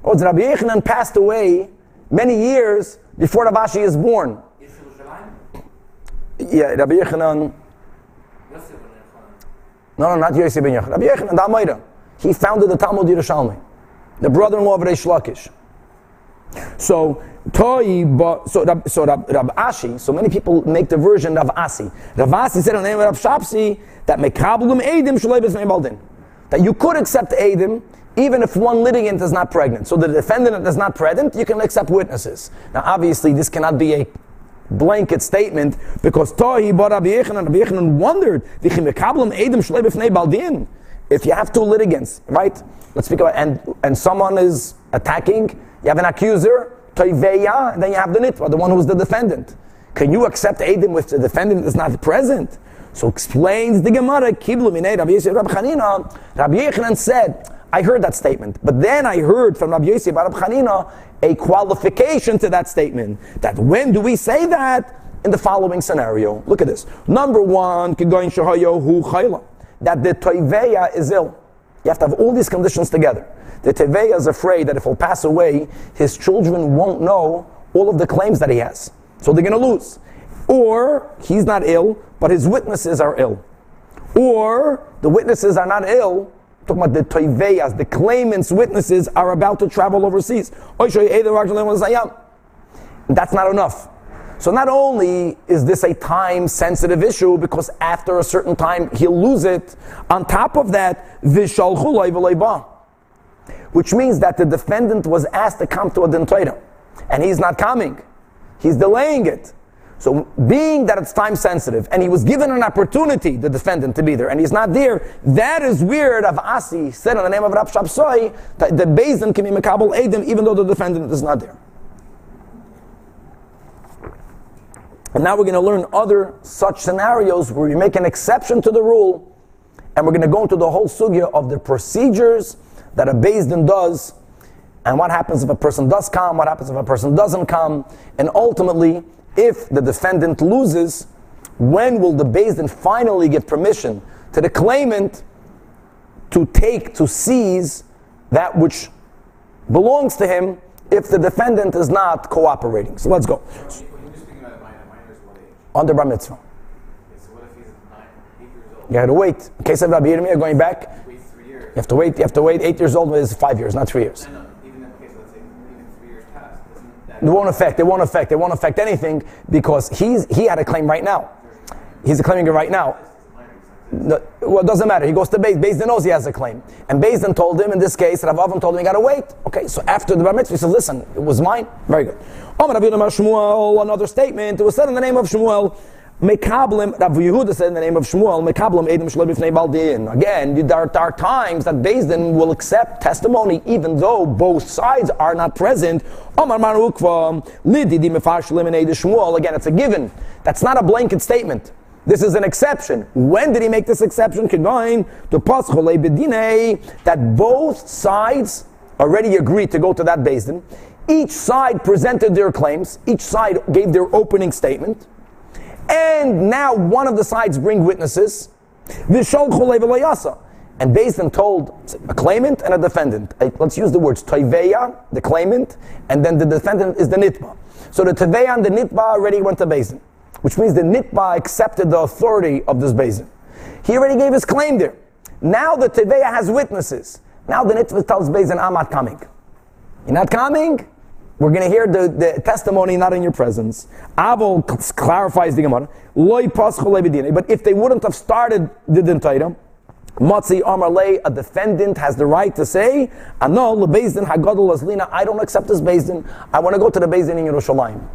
Oh, Rabbi Yochanan passed away many years before Rav Ashi is born. Yeah, Rabbi Yochanan. No, no, not Yosef ben Yechanan. Rabbi Yochanan, the He founded the Talmud Yerushalmi, the brother-in-law of Reish Lakish. So Toi, so Rab, so Rab, Rab Ashi, so many people make the version of Asi. Rav Asi said in the name of Rab Shapsi that mekablum edim baldin. That you could accept edim even if one litigant is not pregnant. So the defendant is not pregnant, you can accept witnesses. Now obviously this cannot be a blanket statement because Tohi bought Rabbi Yochanan, Rabbi Yochanan wondered, baldin. if you have two litigants, right? Let's speak about, and, and someone is attacking, you have an accuser, toiveya, and then you have the nitva, the one who's the defendant. Can you accept Adim if the defendant is not present? So explains the Gemara, Kiblu Minei Rabbi Yosef Rabbi Chanina. Rabbi Yochanan said, I heard that statement, but then I heard from Rabbi Yosef Rabbi Chanina a qualification to that statement. That when do we say that? In the following scenario. Look at this. Number one. That the Toiveya is ill. You have to have all these conditions together. The Teveya is afraid that if he'll pass away, his children won't know all of the claims that he has. So they're going to lose. Or he's not ill, but his witnesses are ill. Or the witnesses are not ill, talking about the Toiveyas, the claimants' witnesses are about to travel overseas. That's not enough. So not only is this a time sensitive issue because after a certain time he'll lose it, on top of that, which means that the defendant was asked to come to a din Torah, and he's not coming. He's delaying it. So, being that it's time sensitive, and he was given an opportunity, the defendant, to be there, and he's not there, that is weird. Of Asi said in the name of Rab Shapsoi that the Bezdin can be Makabal Edim even though the defendant is not there. And now we're going to learn other such scenarios where we make an exception to the rule, and we're going to go into the whole sugya of the procedures that a Din does, and what happens if a person does come, what happens if a person doesn't come, and ultimately, if the defendant loses, when will the Din finally give permission to the claimant to take, to seize that which belongs to him if the defendant is not cooperating? So let's go. Under bar mitzvah. You had to wait. In case of Rabbi Yirmiyah going back, you have to wait. You have to wait. Eight years old is five years, not three years. It won't affect. It won't affect. It won't affect anything because he's he had a claim right now. He's claiming it right now. No, well, it doesn't matter. He goes to Beis. Beis knows he has a claim, and Beis told him in this case, Rav Avram told him he got to wait. Okay, so after the bar mitzvah, he said, "Listen, it was mine. Very good." Another statement. It was said in the name of Shmuel. Mekablim, Rav Yehuda said in the name of Shmuel, Mekablim Edim Shalom B'fnei Baldin. Again, there, are times that Din will accept testimony even though both sides are not present. Omar Mar Ukva, Lididi Mefash Lemonade Shmuel. Again, it's a given. That's not a blanket statement. This is an exception. When did he make this exception? Kegoin to Paschole Bedine, that both sides already agreed to go to that Din. Each side presented their claims. Each side gave their opening statement. And now one of the sides bring witnesses. And based on told a claimant and a defendant. Let's use the words Toiveya, the claimant, and then the defendant is the Nitba. So the Toiveya and the Nitba already went to Basin, which means the Nitba accepted the authority of this Basin. He already gave his claim there. Now the Toiveya has witnesses. Now the Nitba tells Basin, I'm not coming. You're not coming? We're going to hear the, the testimony not in your presence. Avol clarifies the Gemara. But if they wouldn't have started the Dintaitam, Matzi Amar a defendant has the right to say, I don't accept this Bezdin. I want to go to the Bezdin in Yerushalayim.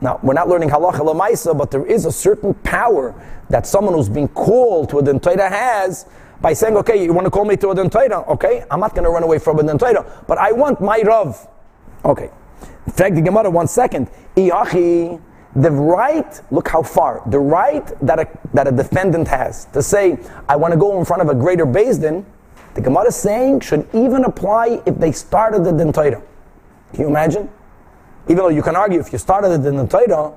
Now, we're not learning halacha lemaisa, but there is a certain power that someone who's being called to a din Torah has by saying, okay, you want to call me to a din Torah? Okay, I'm not going to run away from a din Torah, but I want my Rav. Okay. In fact, the Gemara, one second. Iyachi, the right, look how far, the right that a, that a defendant has to say, I want to go in front of a greater Din, the Gemara is saying should even apply if they started the din Torah. Can you imagine? Even though you can argue if you started the din Torah,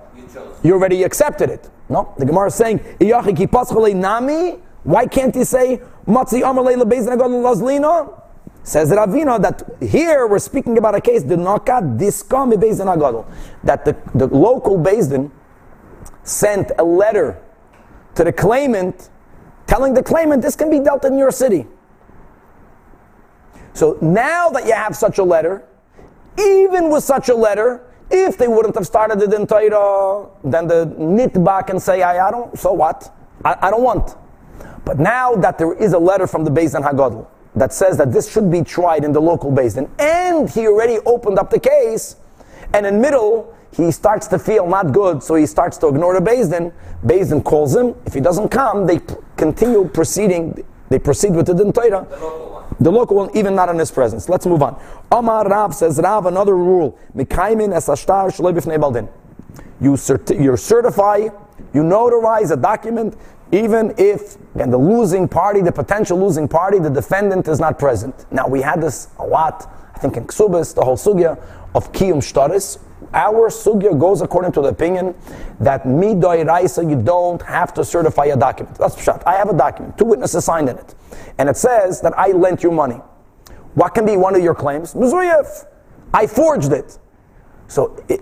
you already accepted it. No, the Gemara is saying, nami, why can't he say, Matzi Amalei Lebezdin Agadol Lazlina? Says Ravina that here we're speaking about a case, the Nokat Diskam Bezdin Agadol, that the, the local Bezdin sent a letter to the claimant telling the claimant this can be dealt in your city. So now that you have such a letter, even with such a letter, if they wouldn't have started it in Torah, then the nitba can say, I, I don't, so what? I, I, don't want. But now that there is a letter from the Beis Hagadol, that says that this should be tried in the local basin, and he already opened up the case, and in middle, he starts to feel not good, so he starts to ignore the Basin. Basin calls him. If he doesn't come, they continue proceeding. They proceed with the Din Torah. The local one, even not in his presence. Let's move on. Omar Rav says Rav another rule. Mikaimin es ashtar baldin. You you certify, you notarize a document even if and the losing party, the potential losing party, the defendant is not present. Now we had this a lot, I think in Ksubis, the whole sugya of Kiyum Shtaris. Our sugya goes according to the opinion that midoy raisa, you don't have to certify a document. That's pshat. I have a document, two witnesses signed in it, and it says that I lent you money. What can be one of your claims? Mizuyev. I forged it. So it,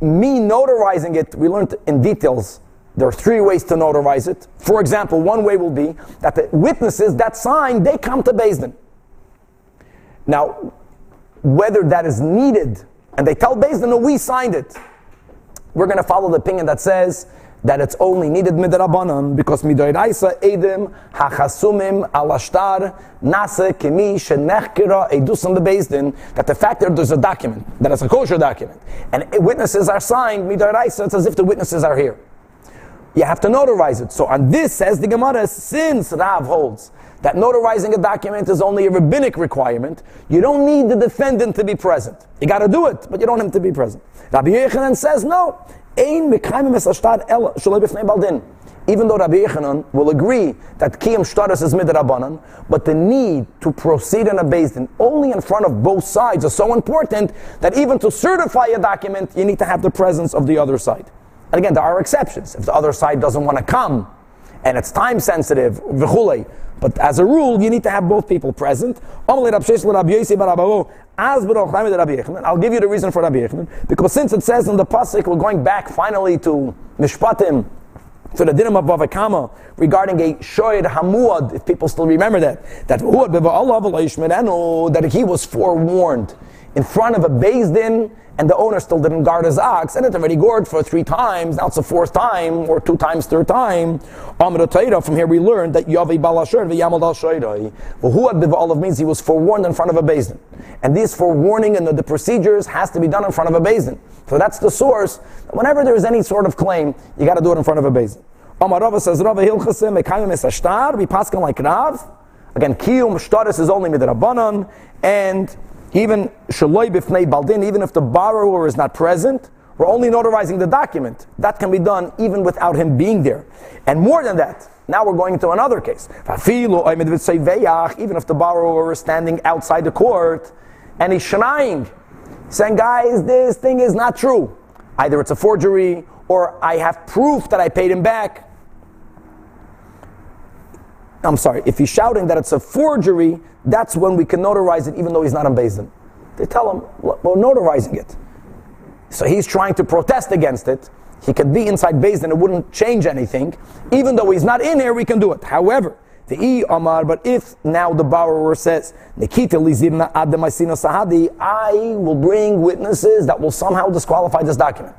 me notarizing it, we learned in details there are three ways to notarize it. For example, one way will be that the witnesses that sign, they come to Din. Now, whether that is needed, and they tell Din, no, we signed it, we're going to follow the opinion that says that it's only needed midrabanan because midoiraisa edim hachasumim alashtar nase kemi shenechkira edusam bebezdin that the fact that there's a document that it's a kosher document and witnesses are signed midoiraisa it's as if the witnesses are here you have to notarize it. So on this says the Gemara, since Rav holds that notarizing a document is only a rabbinic requirement, you don't need the defendant to be present. You got to do it, but you don't have to be present. Rabbi Yochanan says no. Even though Rabbi Yochanan will agree that Kiyum Shtaris is midrabanan, but the need to proceed in a basin only in front of both sides is so important that even to certify a document, you need to have the presence of the other side. And again, there are exceptions. If the other side doesn't want to come and it's time sensitive, but as a rule, you need to have both people present. I'll give you the reason for Rabbi Yochanan, because since it says in the Pasuk, we're going back finally to Mishpatim, to the Dinim of Bava Kama regarding a Shoyd Hamuad, if people still remember that, that, that he was forewarned in front of a Beis Din and the owner still didn't guard his ox, and it already gored for three times, now it's the fourth time, or two times, third time. From here we learned that Yavi Dal Shoyroi. Who had Olive means he was forewarned in front of a basin. And this forewarning and the, the, procedures has to be done in front of a basin. So that's the source. Whenever there is any sort of claim, you got to do it in front of a basin. Amar Rava says, Rava Hilchasim, Mekayim Esashtar, we paskin like Rav. Again, Kiyum Shtaris is only Midrabanan, and even shaloi b'fnei baldin, even if the borrower is not present, we're only notarizing the document. That can be done even without him being there. And more than that, now we're going into another case. Even if the borrower is standing outside the court and he's shnaying, saying, guys, this thing is not true. Either it's a forgery or I have proof that I paid him back. I'm sorry, if he's shouting that it's a forgery, that's when we can notarize it even though he's not on Din. They tell him, we're notarizing it. So he's trying to protest against it. He could be inside Din, it wouldn't change anything. Even though he's not in here, we can do it. However, the E Amar, but if now the borrower says, Nikita Lizirna Adamasina Sahadi, I will bring witnesses that will somehow disqualify this document.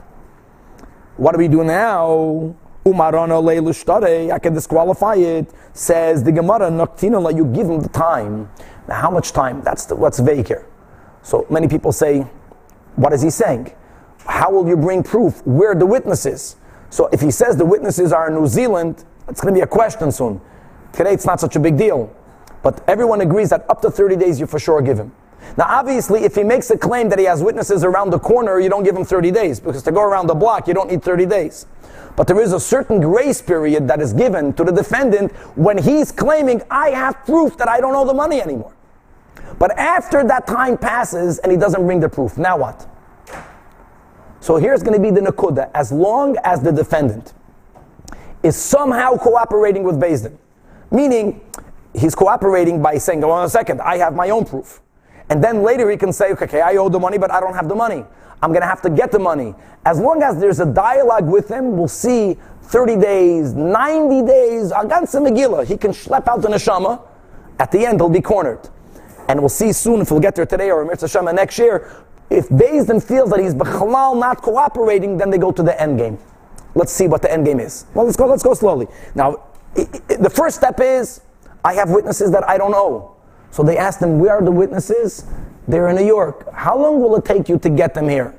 What do we do now? I can disqualify it. Says the Gemara, Naktina, you give him the time. Now, how much time? That's the, what's vague here. So many people say, what is he saying? How will you bring proof? Where are the witnesses? So if he says the witnesses are in New Zealand, it's going to be a question soon. Today it's not such a big deal. But everyone agrees that up to 30 days you for sure give him. Now, obviously, if he makes a claim that he has witnesses around the corner, you don't give him 30 days because to go around the block, you don't need 30 days. But there is a certain grace period that is given to the defendant when he's claiming, I have proof that I don't owe the money anymore. But after that time passes and he doesn't bring the proof, now what? So here's going to be the nakuda. As long as the defendant is somehow cooperating with Din, Meaning, he's cooperating by saying, "Hold on a second, I have my own proof. And then later he can say, okay, I owe the money, but I don't have the money. I'm going to have to get the money. As long as there's a dialogue with him, we'll see 30 days, 90 days, Agansa Megillah. He can schlep out the neshama. At the end, he'll be cornered. And we'll see soon if we'll get there today or Mirza Shema next year. If Din feels that he's Bechalal not cooperating, then they go to the end game. Let's see what the end game is. Well, let's go, let's go slowly. Now, the first step is I have witnesses that I don't know. So they asked them, Where are the witnesses? They're in New York. How long will it take you to get them here?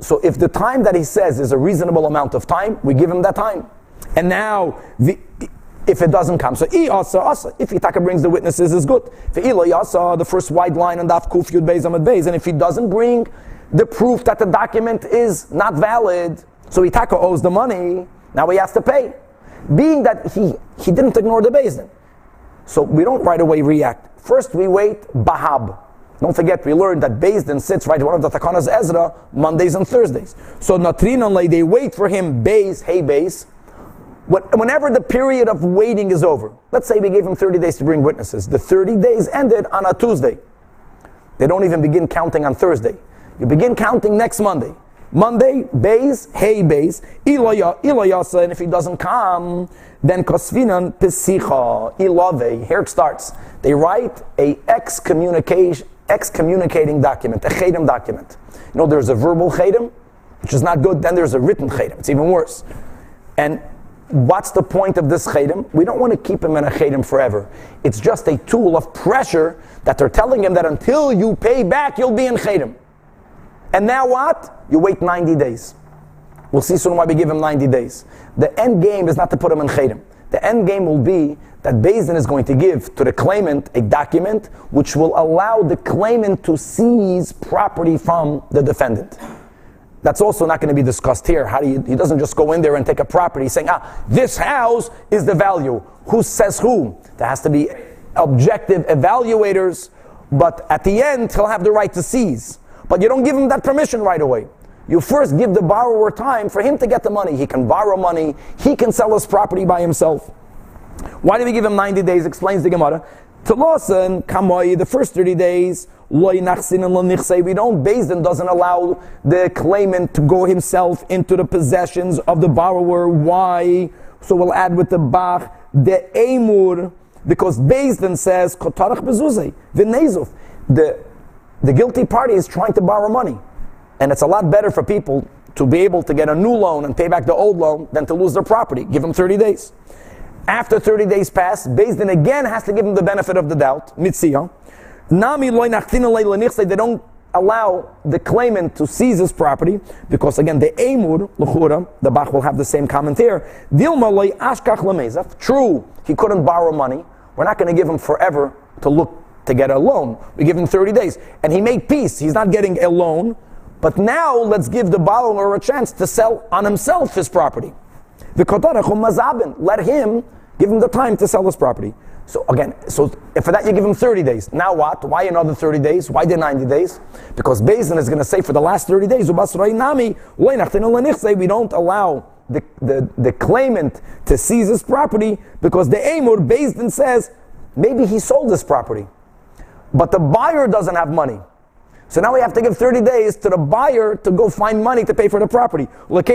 So if the time that he says is a reasonable amount of time, we give him that time. And now, the, if it doesn't come, so. If Itaka brings the witnesses, is good. The first white line on Daf Kuf Yud Beis Amad Beis, and if he doesn't bring the proof that the document is not valid, so Itaka owes the money. Now he has to pay being that he, he didn't ignore the Beis. So we don't right away react. First we wait, Bahab. Don't forget, we learned that Din sits right one of the Takanas Ezra Mondays and Thursdays. So Natrin they wait for him, Beis, hey Beis. Whenever the period of waiting is over, let's say we gave him 30 days to bring witnesses. The 30 days ended on a Tuesday. They don't even begin counting on Thursday. You begin counting next Monday. Monday, base, hey base, ilayasa, and if he doesn't come, then kosvinan pesicha, ilave. Here it starts. They write a excommunication, excommunicating document, a chedim document. You know, there's a verbal chedim, which is not good. Then there's a written chedim. It's even worse. And what's the point of this chedim? We don't want to keep him in a chedim forever. It's just a tool of pressure that they're telling him that until you pay back, you'll be in chedim. And now what? You wait 90 days. We'll see soon why we give him 90 days. The end game is not to put him in chedim. The end game will be that Din is going to give to the claimant a document which will allow the claimant to seize property from the defendant. That's also not going to be discussed here. How do you, he doesn't just go in there and take a property saying, ah, this house is the value. Who says who? There has to be objective evaluators, but at the end, he'll have the right to seize. But you don't give him that permission right away. You first give the borrower time for him to get the money. He can borrow money, he can sell his property by himself. Why do we give him 90 days? Explains the Gemara. Telosan, Kamoi, the first 30 days, we don't, Din doesn't allow the claimant to go himself into the possessions of the borrower. Why? So we'll add with the Bach, the Amur, because Din says, Kotarach V'nezuf. The the guilty party is trying to borrow money. And it's a lot better for people to be able to get a new loan and pay back the old loan than to lose their property. Give them 30 days. After 30 days pass, Beis Din again has to give them the benefit of the doubt. Mitziyah. Nami They don't allow the claimant to seize his property because again the emur l'chura the Bach will have the same comment here. Dilma True, he couldn't borrow money. We're not going to give him forever to look to get a loan. We give him 30 days. And he made peace. He's not getting a loan. But now let's give the borrower a chance to sell on himself his property. The Let him give him the time to sell his property. So again, so for that you give him 30 days. Now what? Why another 30 days? Why the 90 days? Because Bezdin is going to say for the last 30 days, we don't allow the, the, the claimant to seize his property because the Amur Bezin says maybe he sold his property. But the buyer doesn't have money. So now we have to give 30 days to the buyer to go find money to pay for the property. But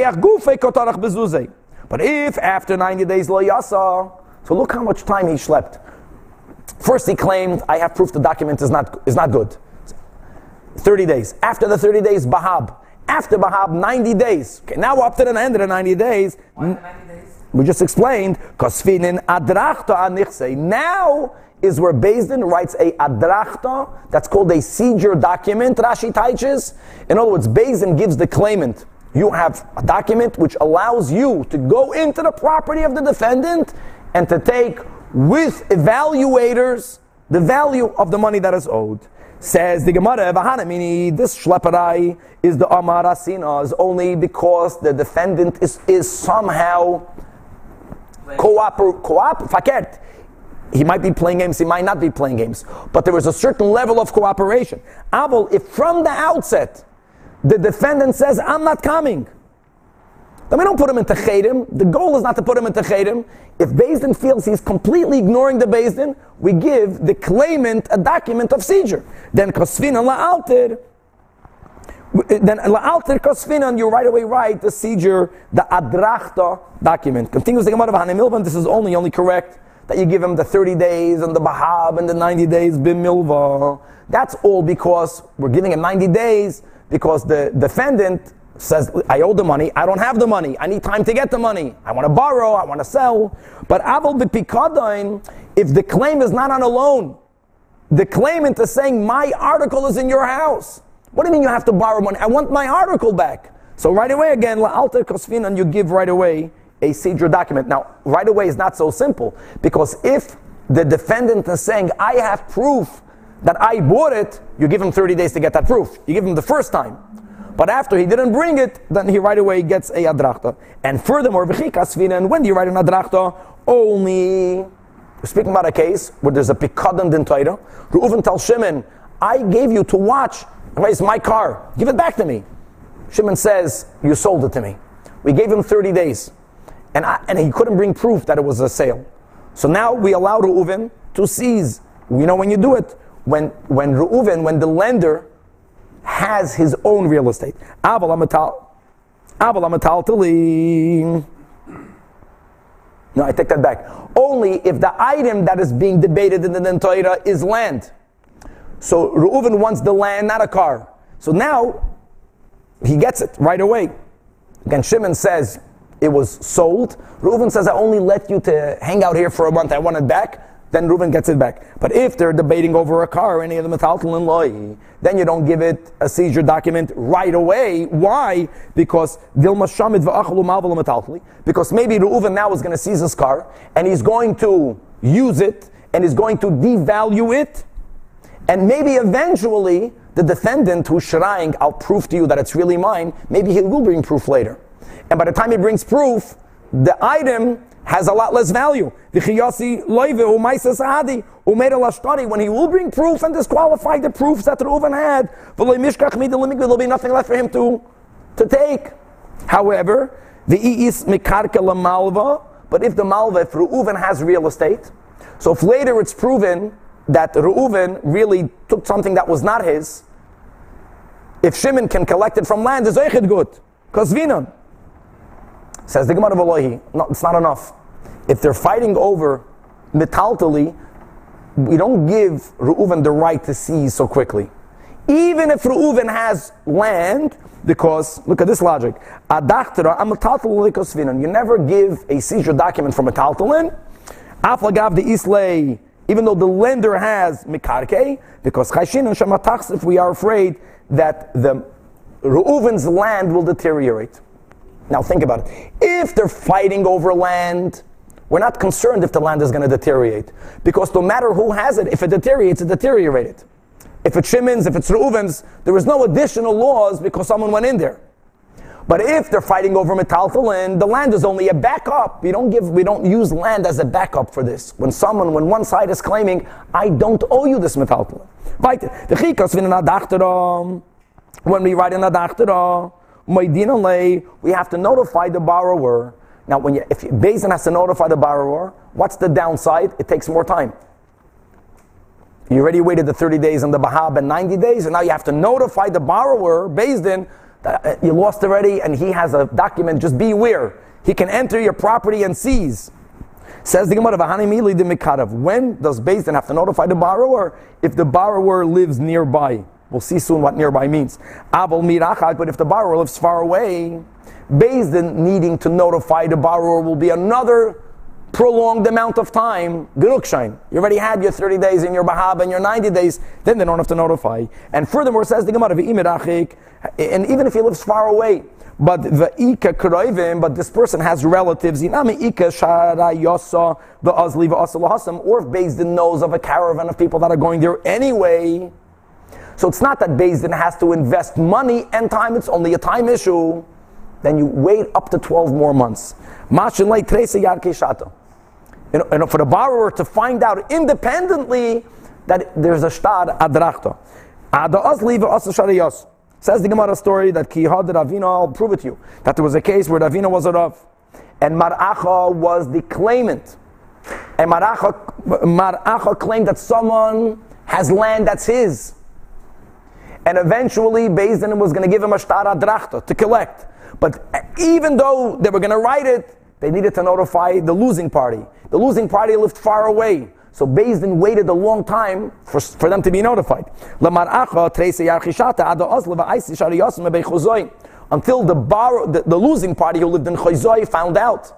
if after 90 days lo yasa, so look how much time he slept. First he claimed, I have proof the document is not, is not good. 30 days. After the 30 days, Bahab. After Bahab, 90 days. Okay, now we're up to the end of the 90 days. Why the 90 days? We just explained, Kosfinin adrachta anichse. Now is where Din writes a adrachta, that's called a seizure document, Rashi teaches. In other words, Din gives the claimant, you have a document which allows you to go into the property of the defendant and to take with evaluators the value of the money that is owed. Says the Gemara, Vahanamini, this shleparai is the Amarasina, is only because the defendant is, is somehow co-op, co-op, fakert. He might be playing games, he might not be playing games. But there is a certain level of cooperation. Abel, if from the outset the defendant says, I'm not coming, then we don't put him into chedim. The goal is not to put him into chedim. If Din feels he's completely ignoring the Din, we give the claimant a document of seizure. Then kosfina la'alter, then la'alter kosfina, you right away write the seizure, the adrachta document. Continues the Gemara of Hanemilvan, this is only, only correct that you give him the 30 days and the bahab and the 90 days bimilva. That's all because we're giving him 90 days because the defendant says, I owe the money, I don't have the money, I need time to get the money, I want to borrow, I want to sell. But aval b'pikadain, if the claim is not on a loan, the claimant is saying, my article is in your house. What do you mean you have to borrow money? I want my article back. So right away again, la'alter kosfin, and you give right away a Sidra document. Now, right away is not so simple, because if the defendant is saying, I have proof that I bought it, you give him 30 days to get that proof. You give him the first time. But after he didn't bring it, then he right away gets a adrachta. And furthermore, and when do you write an adrachta? Only, we're speaking about a case where there's a pikadon din Torah. Reuven tells Shimon, I gave you to watch, it's my car, give it back to me. Shimon says, you sold it to me. We gave him 30 days. And, I, and he couldn't bring proof that it was a sale. So now we allow Reuven to seize. You know when you do it? When, when Reuven, when the lender has his own real estate. No, I take that back. Only if the item that is being debated in the Torah is land. So Reuven wants the land, not a car. So now he gets it right away. Again, Shimon says it was sold. Reuven says, I only let you to hang out here for a month. I want it back then Reuven gets it back. But if they're debating over a car or any of the metaltalin loy, then you don't give it a seizure document right away. Why? Because Dilma Shamid. Because maybe Reuven now is going to seize his car and he's going to use it and he's going to devalue it. And maybe eventually the defendant who's shraying, I'll prove to you that it's really mine, maybe he will bring proof later. And by the time he brings proof, the item has a lot less value. When he will bring proof and disqualify the proofs that Reuven had, there'll be nothing left for him to, to take. However, the is mikarka malva, but if the malva, if Reuven has real estate, so if later it's proven that Reuven really took something that was not his, if Shimon can collect it from land, is good. Because. Says the Gemara of no, it's not enough. If they're fighting over metaltali, we don't give Reuven the right to seize so quickly. Even if Reuven has land, because look at this logic. You never give a seizure document from a islay, even though the lender has mikarke, because chayshin and shamatachs, if we are afraid that the Reuven's land will deteriorate. Now think about it. If they're fighting over land, we're not concerned if the land is going to deteriorate. Because no matter who has it, if it deteriorates, it deteriorated. If it's Shimon's, if it's Reuven's, there is no additional laws because someone went in there. But if they're fighting over metaltalin, the land is only a backup. We don't give, we don't use land as a backup for this. When someone, when one side is claiming, I don't owe you this metaltalin. Chikas when we write in the adrachta, we have to notify the borrower. Now, when you, if Bezdin has to notify the borrower, what's the downside? It takes more time. You already waited the 30 days on the Bahab and 90 days, and now you have to notify the borrower, Bezdin, that uh, you lost already, and he has a document. Just be aware. He can enter your property and seize. Says the Gemara, when does Bezdin have to notify the borrower? If the borrower lives nearby. We'll see soon what nearby means. But if the borrower lives far away, Bezdin needing to notify the borrower will be another prolonged amount of time, Gerukshain. You already had your 30 days in your Bahab and your 90 days, then they don't have to notify. And furthermore, says the Gemara, and even if he lives far away, but va'ika kroivim, but this person has relatives, inami ika shara yosa va'azli va'asal or if Bezdin knows of a caravan of people that are going there anyway. So it's not that Bezdin has to invest money and time, it's only a time issue. Then you wait up to 12 more months. For the borrower to find out independently that there's a asliva asa Says the Gemara story that Kihad Ravina, I'll prove it to you, that there was a case where Ravina was a Rav, and Maracha was the claimant. And Maracha, Maracha claimed that someone has land that's his. And eventually, Bezdin was going to give him a star adrachta to collect. But even though they were going to write it, they needed to notify the losing party. The losing party lived far away. So Bezdin waited a long time for, for them to be notified. Until the, bar, the, the losing party who lived in Chayzoi found out.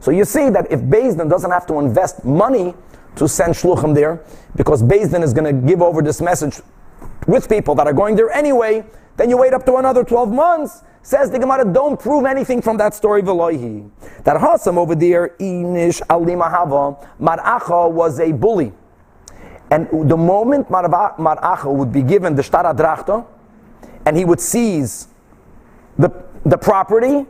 So you see that if Bezdin doesn't have to invest money to send shluchim there, because Bezdin is going to give over this message with people that are going there anyway, then you wait up to another 12 months, Says the Gemara, don't prove anything from that story, Veloihi. That Hasam over there, Inish Ali Mahava, Maracha was a bully. And the moment Maracha would be given the Shtara and he would seize the, the property,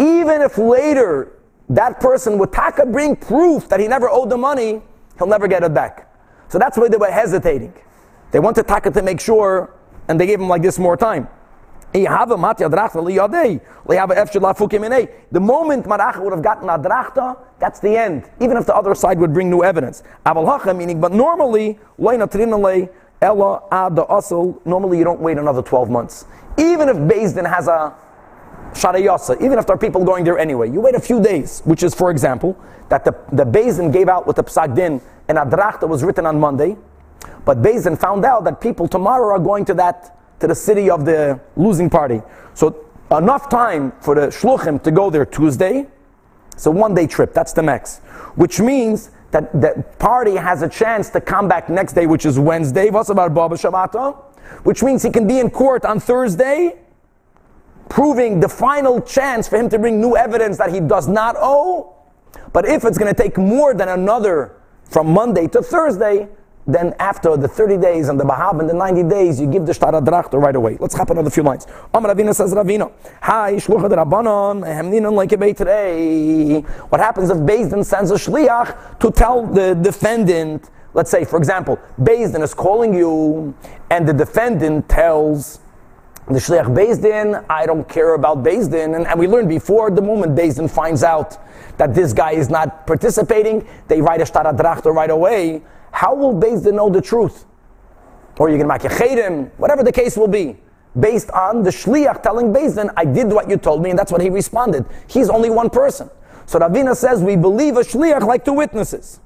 even if later that person would taka bring proof that he never owed the money, he'll never get it back. So that's why they were hesitating. They wanted taka to make sure, and they gave him like this more time. The moment Maracha would have gotten Adrachta, that's the end. Even if the other side would bring new evidence. meaning, but normally, normally you don't wait another 12 months. Even if Bezdin has a Sharayasa, even if there are people going there anyway, you wait a few days, which is, for example, that the, the Bezdin gave out with the Psak Din and Adrachta was written on Monday, but Bezdin found out that people tomorrow are going to that to the city of the losing party. So enough time for the shluchim to go there Tuesday. So one day trip, that's the max. Which means that the party has a chance to come back next day, which is Wednesday, which means he can be in court on Thursday, proving the final chance for him to bring new evidence that he does not owe. But if it's going to take more than another from Monday to Thursday, then after the 30 days and the Bahab and the 90 days, you give the Shtara right away. Let's hop another few lines. Am Ravina says Ravina. Hi, Shlucha Rabbanon, Hemninon like a today. What happens if Bezdin sends a Shliach to tell the defendant, let's say, for example, Bezdin is calling you, and the defendant tells the Shliach Bezdin, I don't care about Bezdin. And, and we learned before, the moment Bezdin finds out that this guy is not participating, they write a Shtara right away how will Bezdin know the truth? Or you're going to make a chedim, whatever the case will be, based on the shliach telling Bezdin, I did what you told me, and that's what he responded. He's only one person. So Ravina says we believe a shliach like two witnesses.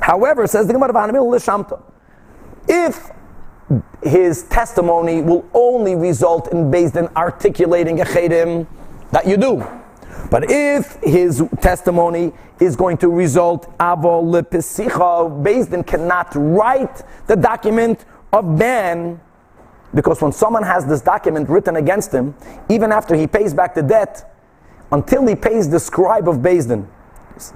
However, says the Gemara of if his testimony will only result in Bezdin articulating a chedim, that you do. But if his testimony is going to result avo lepesicha, Bezdin cannot write the document of ban because when someone has this document written against him, even after he pays back the debt, until he pays the scribe of Bezdin,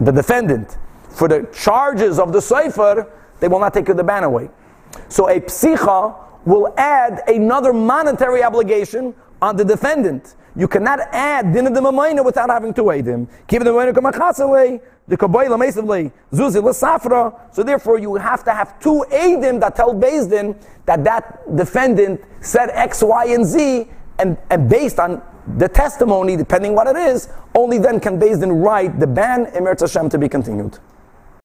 the defendant, for the charges of the Sefer, they will not take the ban away. So a psicha will add another monetary obligation on the defendant you cannot add din of the mamayna without having to two edim. Keep the mamayna kamachasale, the kabayla mesavle, zuzi safra. So therefore, you have to have two edim that tell Din that that defendant said X, Y, and Z, and, and based on the testimony, depending what it is, only then can Din write the ban Emer Hashem to be continued.